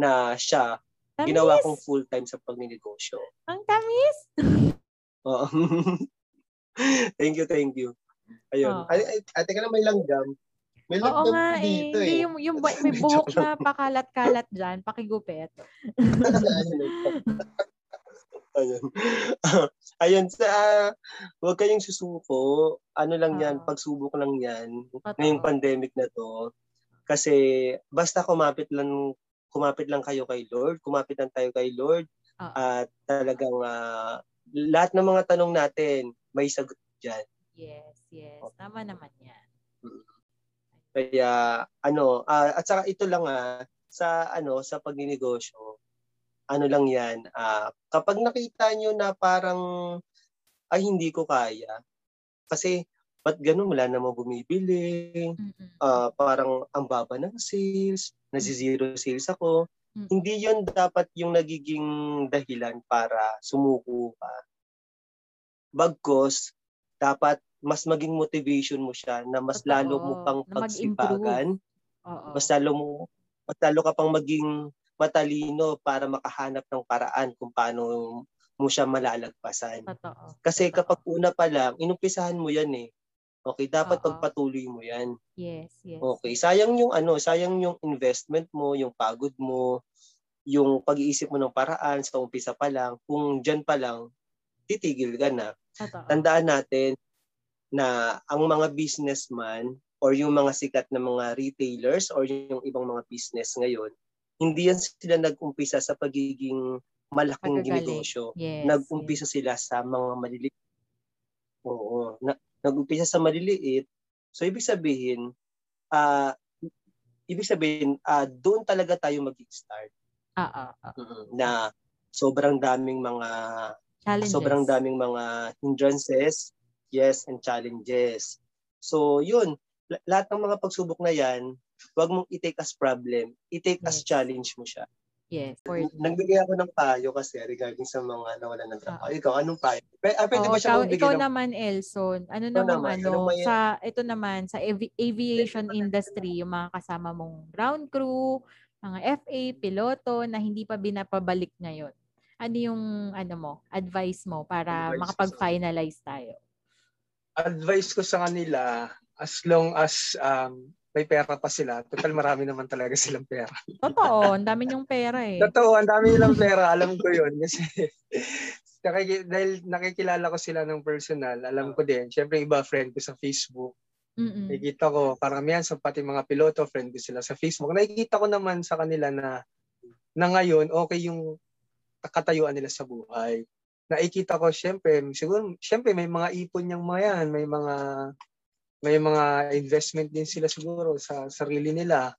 na siya Tamis! ginawa kong full-time sa pagninegosyo. Ang tamis! Oo. thank you, thank you. Ayun. Oo. Ay, ay, na may langgam. May Oo langgam nga eh. dito Hindi, eh. yung, yung may buhok na pakalat-kalat dyan, pakigupit. Ayun. Ayun sa huwag kayong susuko. Ano lang 'yan, Oo. pagsubok lang 'yan Totoo. ngayong pandemic na 'to. Kasi basta kumapit lang kumapit lang kayo kay Lord, kumapit lang tayo kay Lord Oo. at talagang ah, lahat ng mga tanong natin may sagot diyan. Yes, yes. Tama naman yan. Kaya ano, ah, at saka ito lang ah, sa ano sa pagninegosyo, ano lang 'yan, ah, kapag nakita nyo na parang ay hindi ko kaya kasi ba't ganun wala namang bumibili, Mm-mm. ah, parang ang baba ng sales, nasi-zero sales ako. Mm. Hindi 'yon dapat yung nagiging dahilan para sumuko ka. Bagkos dapat mas maging motivation mo siya na mas Totoo. lalo mo pang Na pagsipagan mas lalo mo mas lalo ka pang maging matalino para makahanap ng paraan kung paano mo siya malalagpasan. Totoo. Kasi Totoo. kapag una pa lang, inumpisahan mo yan eh. Okay, dapat Oo. pagpatuloy mo yan. Yes, yes. Okay, sayang yung ano, sayang yung investment mo, yung pagod mo, yung pag-iisip mo ng paraan sa umpisa pa lang. Kung diyan pa lang, titigil ka na. Totoo. Tandaan natin na ang mga businessman or yung mga sikat na mga retailers or yung ibang mga business ngayon, hindi yan sila nag-umpisa sa pagiging malaking Pagagaling. negosyo. Yes, Nag-umpisa sila sa mga maliliit. Oo. Na, nag-umpisa sa maliliit. So, ibig sabihin, ah ibig sabihin, ah doon talaga tayo mag-start. Oo. oo. Mm, Na sobrang daming mga Challenges. sobrang daming mga hindrances, yes, and challenges. So, yun, la- lahat ng mga pagsubok na yan, wag mong i-take as problem, i-take as Yes. challenge mo siya. Yes. For Nagbigay ako ng payo kasi regarding sa mga nawalan ng trabaho. Ikaw, anong payo? P- ah, pwede Oo, ba siya ikaw, ikaw ng... naman, Elson, ano Ikaw namang naman, ano, ano sa, ito naman, sa avi- aviation industry, yung mga kasama mong ground crew, mga FA, piloto, na hindi pa binapabalik ngayon. Ano yung, ano mo, advice mo para Advice makapag-finalize tayo? Advice ko sa kanila, as long as um, may pera pa sila, total marami naman talaga silang pera. Totoo, ang dami niyong pera eh. Totoo, ang dami nilang pera, alam ko yun. Kasi dahil nakikilala ko sila ng personal, alam ko din. Siyempre, iba friend ko sa Facebook. Mm-mm. Nakikita ko, karamihan sa pati mga piloto, friend ko sila sa Facebook. Nakikita ko naman sa kanila na na ngayon, okay yung katayuan nila sa buhay. Nakikita ko, syempre, siguro, syempre may mga ipon yung mga yan, may mga may mga investment din sila siguro sa sarili nila.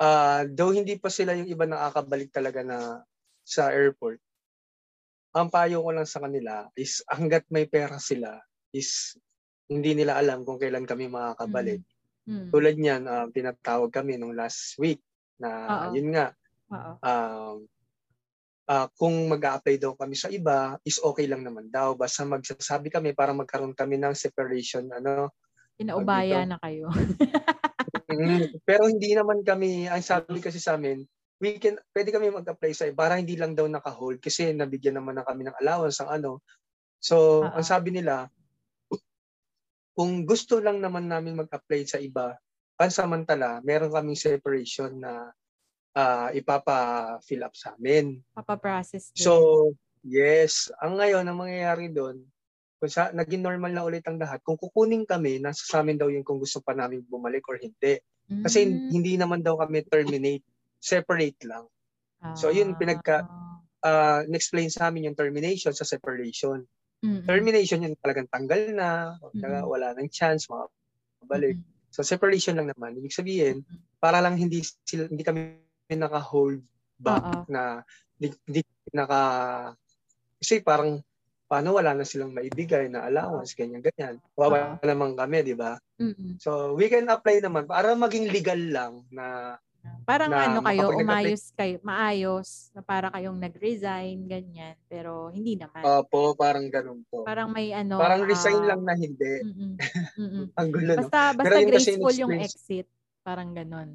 Ah, though hindi pa sila yung iba nakakabalik talaga na sa airport. Ang payo ko lang sa kanila is hanggat may pera sila is hindi nila alam kung kailan kami makakabalik. Mm. Tulad niyan, ah, tinatawag kami nung last week na Oo. yun nga, Oo. um, ah, kung mag-a-apply daw kami sa iba, is okay lang naman daw. Basta magsasabi kami para magkaroon kami ng separation. ano Pinaubaya dito. na kayo. Mm, Pero hindi naman kami, ang sabi kasi sa amin, we can, pwede kami mag-apply sa iba para hindi lang daw naka-hold kasi nabigyan naman na kami ng allowance ang ano. So, Oo. ang sabi nila, kung gusto lang naman namin mag-apply sa iba, pansamantala, meron kaming separation na uh, ipapa-fill up sa amin. Papa-process din. So, yes. Ang ngayon, ang mangyayari doon, kung sa, naging normal na ulit ang lahat, kung kukunin kami, nasa sa amin daw yun kung gusto pa namin bumalik or hindi. Kasi Mm. hindi naman daw kami terminate, separate lang. So, yun, pinagka- Ah. Uh, in-explain sa amin yung termination sa separation. Mm-mm. Termination yun talagang tanggal na, Mm-mm. wala nang chance, makabalik. Mm-mm. So separation lang naman. Ibig sabihin, para lang hindi sila, hindi kami naka-hold back Oo. na hindi, naka kasi parang paano wala na silang maibigay na allowance, ganyan ganyan. Wawa naman kami, di ba? So we can apply naman para maging legal lang na Parang na ano kayo, umayos kayo, maayos, na para kayong nag-resign, ganyan. Pero hindi naman. opo, parang ganun po. parang may ano. Parang resign ah, lang na hindi. mm-mm, mm-mm. Ang gulo, no? Basta, basta Pero graceful yung in-experience- exit. Parang ganun.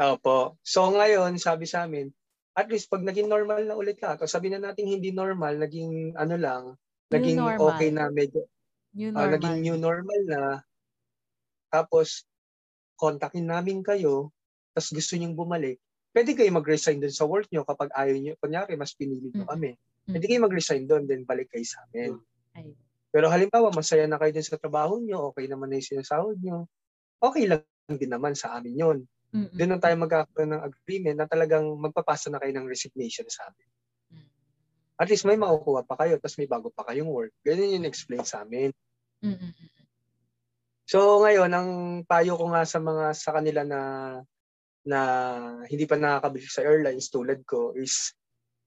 Opo. So ngayon, sabi sa amin, at least pag naging normal na ulit lahat, o sabi na natin hindi normal, naging ano lang, New naging normal. okay na medyo New Ah, normal. naging new normal na. Tapos, kontakin namin kayo, tapos gusto nyong bumalik, pwede kayo mag-resign doon sa work nyo kapag ayaw nyo. Kunyari, mas pinili nyo Mm. kami. Mm. Pwede kayo mag-resign doon, then balik kayo sa amin. Ayun. Pero halimbawa, masaya na kayo din sa trabaho nyo, okay naman na yung sinasahod nyo, okay lang din naman sa amin yun. Mm-mm. Doon na tayo magkakaroon ng agreement na talagang magpapasa na kayo ng resignation sa amin. Mm. At least may makukuha pa kayo, tapos may bago pa kayong work. Ganyan yung explain sa amin. Mm-mm. So ngayon, ang payo ko nga sa mga sa kanila na na hindi pa nakakabili sa airlines tulad ko is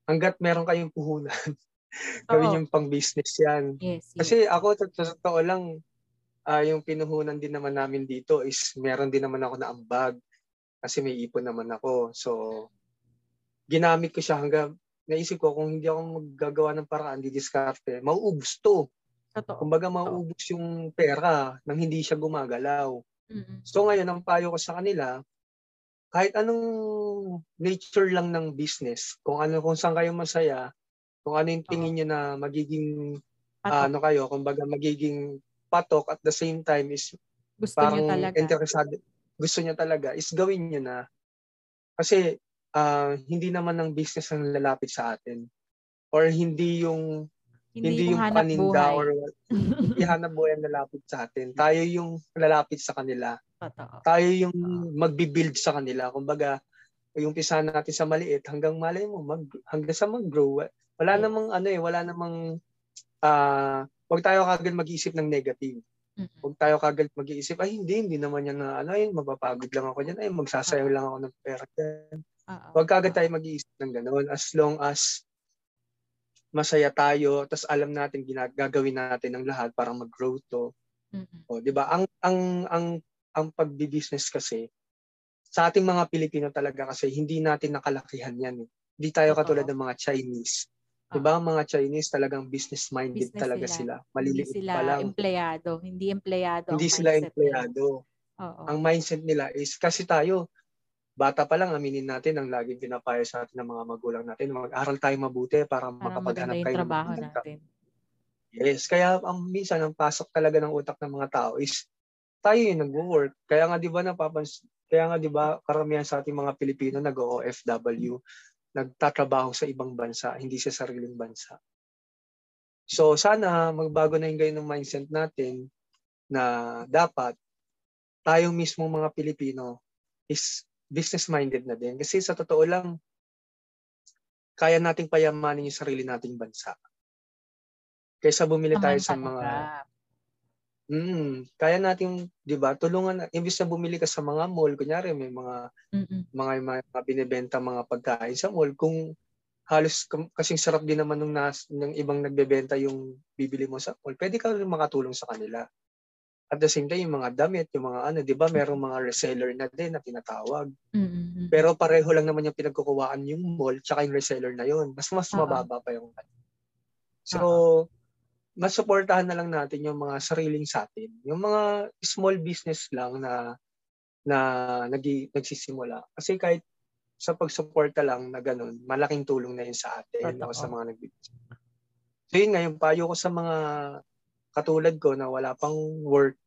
hanggat meron kayong puhunan, gawin yung pang business yan. Yes, yes. Kasi ako, totoo lang, ah, yung pinuhunan din naman namin dito is meron din naman ako na ambag kasi may ipon naman ako. So, ginamit ko siya hanggang naisip ko kung hindi ako maggagawa ng paraan, di diskarte, mauubos to. Totoo. Kumbaga mauubos yung pera nang hindi siya gumagalaw. Mm-mm. So ngayon, ang payo ko sa kanila, kahit anong nature lang ng business, kung ano kung saan kayo masaya, kung ano yung tingin nyo na magiging ah, Patok. ano kayo, kumbaga magiging patok at the same time is Gusto parang talaga. interesado, gusto niya talaga, is gawin niyo na. Kasi ah, hindi naman ng business ang lalapit sa atin. Or hindi yung hindi, yung, hanap paninda buhay. or hindi hanap buhay ang lalapit sa atin. Tayo yung lalapit sa kanila. Totoo. Tayo yung magbi-build sa kanila. Kumbaga, yung pisa natin sa maliit hanggang malay mo mag hanggang sa mag-grow. Wala Yes. namang ano eh, wala namang ah wag tayo kagad mag-iisip ng negative. Huwag tayo kagad mag-iisip, ay hindi, hindi naman yan na ano, ay mapapagod lang ako diyan, ay magsasayang lang ako ng pera dyan. Huwag kagad tayo mag-iisip ng ganoon as long as masaya tayo, tas alam natin ginagagawin natin ang lahat para mag-grow to. Mm-mm. O, 'di ba? Ang ang ang ang pagbi-business kasi sa ating mga Pilipino talaga kasi hindi natin nakalakihan 'yan. Eh. Hindi tayo katulad ng mga Chinese. 'Di ba? Ang mga Chinese talagang business minded Business talaga sila. sila. Hindi Maliliit sila pa lang. empleyado. Hindi empleyado Hindi sila empleyado. Oo. Ang mindset nila is kasi tayo bata pa lang aminin natin ang laging pinapayo sa atin ng mga magulang natin mag-aral tayo mabuti para, Para makapaghanap kayo ng trabaho natin. Yes, kaya ang minsan ang pasok talaga ng utak ng mga tao is tayo yung nagwo-work. Kaya nga 'di ba napapans kaya nga 'di ba karamihan sa ating mga Pilipino nag-OFW, nagtatrabaho sa ibang bansa, hindi sa sariling bansa. So sana magbago na yung ganyan ng mindset natin na dapat tayo mismo mga Pilipino is business-minded na din. Kasi sa totoo lang, kaya nating payamanin yung sarili nating bansa. Kaysa bumili tayo sa mga. Mm, kaya natin, 'di ba? Tulungan imbis na bumili ka sa mga mall, kunyari may mga Mm-mm. mga mga binebenta mga pagkain sa mall kung halos kasing sarap din naman nung nas, ng ibang nagbebenta yung bibili mo sa mall. Pwede ka rin makatulong sa kanila. At the same time, yung mga damit, yung mga ano, 'di ba? Merong mga reseller na din na tinatawag. Mm-mm. Pero pareho lang naman yung pinagkukuhaan yung mall tsaka yung reseller na yun. Mas mas Oo. mababa pa yung So, mas suportahan na lang natin yung mga sariling sa atin. Yung mga small business lang na na nagi, nagsisimula. Kasi kahit sa pagsuporta lang na ganun, malaking tulong na yun sa atin o sa mga nagbibusiness. So yun nga, yung payo ko sa mga katulad ko na wala pang work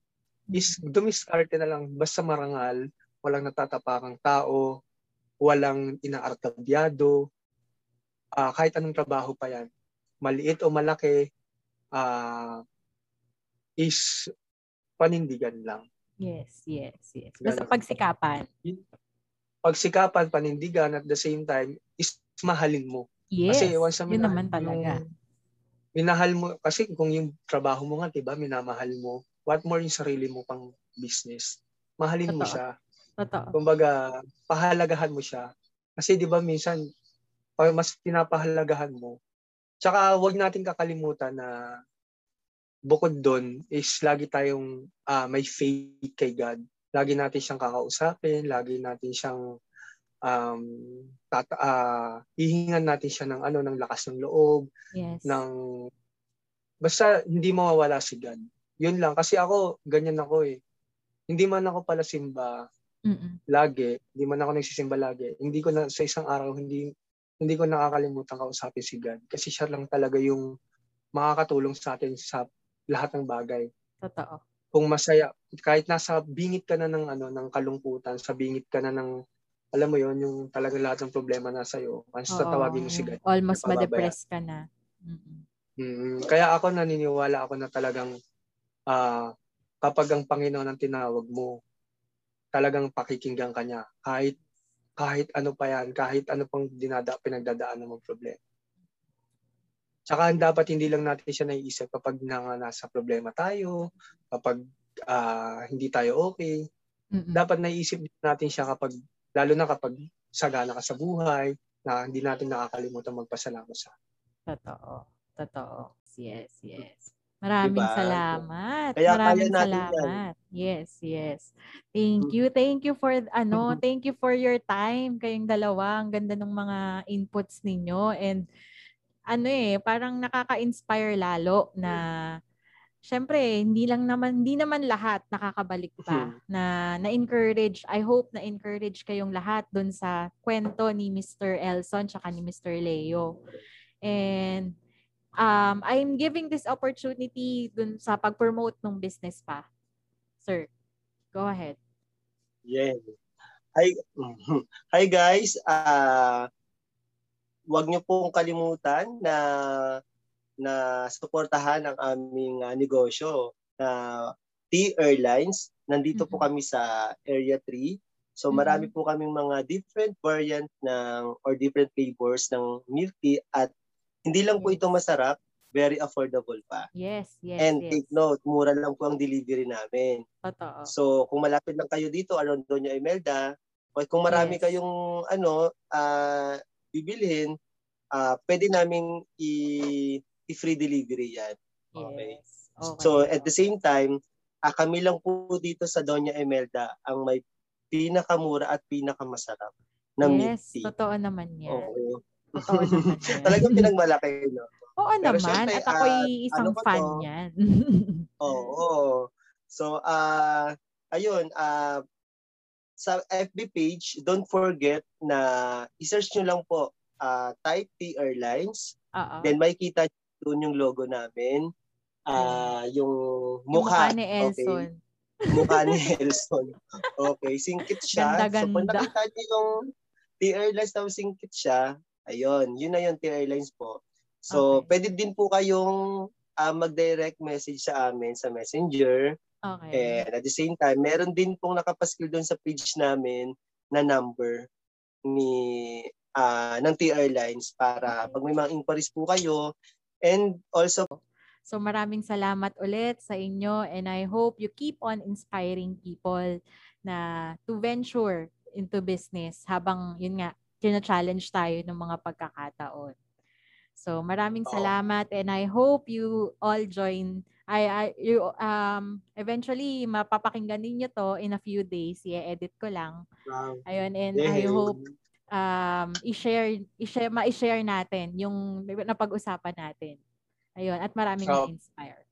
is dumiskarte na lang basta marangal, walang natatapakang tao, walang inaartabyado, uh, kahit anong trabaho pa yan, maliit o malaki, uh, is panindigan lang. Yes, yes, yes. Basta pagsikapan. Pagsikapan, panindigan, at the same time, is mahalin mo. Yes, kasi once yun naman talaga. Yung, minahal mo, kasi kung yung trabaho mo nga, diba, minamahal mo, what more yung sarili mo pang business. Mahalin Totoo. mo siya. Totoo. Kumbaga, pahalagahan mo siya. Kasi di ba minsan, mas pinapahalagahan mo. Tsaka wag natin kakalimutan na bukod doon is lagi tayong uh, may faith kay God. Lagi natin siyang kakausapin, lagi natin siyang um tata, uh, hihingan natin siya ng ano ng lakas ng loob, yes. ng basta hindi mawawala si God. Yun lang kasi ako ganyan ako eh. Hindi man ako pala simba Mm-mm. lagi, hindi man ako nagsisimba lagi. Hindi ko na sa isang araw hindi hindi ko nakakalimutan kausapin si God kasi siya lang talaga yung makakatulong sa atin sa lahat ng bagay. Totoo. Kung masaya, kahit nasa bingit ka na ng ano ng kalungkutan, sa bingit ka na ng alam mo yon yung talaga lahat ng problema nasa iyo. Once Oo, tatawagin mo si God. Almost ma-depress ka na. Mm-mm. Mm, kaya ako naniniwala ako na talagang uh, kapag ang Panginoon ang tinawag mo, talagang pakikinggan ka niya. Kahit, kahit ano pa yan, kahit ano pang dinada, pinagdadaan ng problema. Tsaka dapat hindi lang natin siya naiisip kapag na, nasa problema tayo, kapag uh, hindi tayo okay. Mm-mm. Dapat naiisip natin siya kapag, lalo na kapag sagana ka sa buhay, na hindi natin nakakalimutan magpasalamat sa Totoo. Totoo. Yes, yes. Maraming diba? salamat. Kaya Maraming kaya salamat. Yan. Yes, yes. Thank you. Thank you for ano, thank you for your time kayong dalawa. Ang ganda ng mga inputs ninyo and ano eh, parang nakaka-inspire lalo na Syempre, hindi lang naman hindi naman lahat nakakabalik pa na na-encourage. I hope na encourage kayong lahat doon sa kwento ni Mr. Elson tsaka ni Mr. Leo. And um, I'm giving this opportunity dun sa pag-promote ng business pa. Sir, go ahead. Yeah. Hi, hi guys. Uh, wag niyo pong kalimutan na na suportahan ang aming uh, negosyo na uh, T Airlines. Nandito mm-hmm. po kami sa Area 3. So marami mm-hmm. po kaming mga different variant ng or different flavors ng milk tea at hindi lang po ito masarap, very affordable pa. Yes, yes, And yes. take note, mura lang po ang delivery namin. Totoo. So, kung malapit lang kayo dito, around Doña Imelda, o kung marami yes. kayong ano, uh, bibilhin, uh, pwede namin i- i-free delivery yan. Okay. Yes. okay. So, at the same time, uh, kami lang po dito sa Doña Imelda ang may pinakamura at pinakamasarap na yes, milk tea. Yes, totoo naman yan. Oo. Totoo naman yan. Talagang pinagmalaki, no? Oo Pero naman. Syempre, at ako'y uh, isang ano fan to? yan. Oo. So, uh, ayun, uh, sa FB page, don't forget na i-search nyo lang po uh, Type T Airlines. Uh-oh. Then makikita doon yung logo namin. Uh, yung mukha. Yung mukha ni Elson. Okay. mukha ni Elson. Okay, singkit siya. Ganda, ganda. So, kung nakita niyo yung T Airlines na singkit siya, ayun, yun na yung T Airlines po. So, okay. pwede din po kayong uh, mag-direct message sa amin sa Messenger. Okay. And at the same time, meron din pong nakapaskil doon sa page namin na number ni uh, ng T Airlines para okay. pag may mga inquiries po kayo and also So maraming salamat ulit sa inyo and I hope you keep on inspiring people na to venture into business habang yun nga tina-challenge tayo ng mga pagkakataon. So maraming salamat and I hope you all join I, I you um eventually mapapakinggan ninyo to in a few days. I-edit ko lang. Wow. Ayun and yeah. I hope um i-share i-share ma-share natin yung napag-usapan natin. Ayun at maraming so, inspire.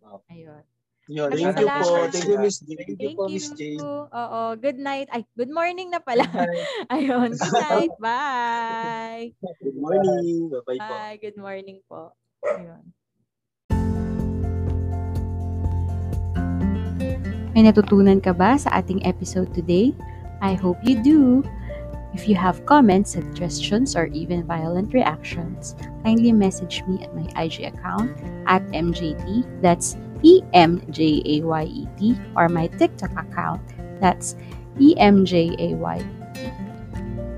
Wow. Ayun. Yun, thank you po. Thank you, Miss J. Thank, you po, Miss J. Oo, good night. Ay, good morning na pala. Ayun, good night. Bye. Good morning. Bye-bye po. Bye, good morning po. Ayun. May natutunan ka ba sa ating episode today? I hope you do. If you have comments, suggestions, or even violent reactions, kindly message me at my IG account at MJT, that's E-M-J-A-Y-E-T, or my TikTok account, that's E-M-J-A-Y-E-T.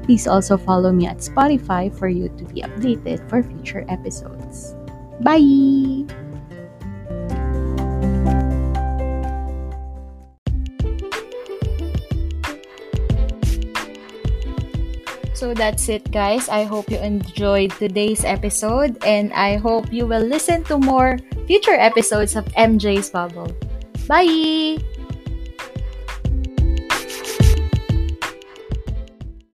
Please also follow me at Spotify for you to be updated for future episodes. Bye! So that's it, guys. I hope you enjoyed today's episode, and I hope you will listen to more future episodes of MJ's Bubble. Bye!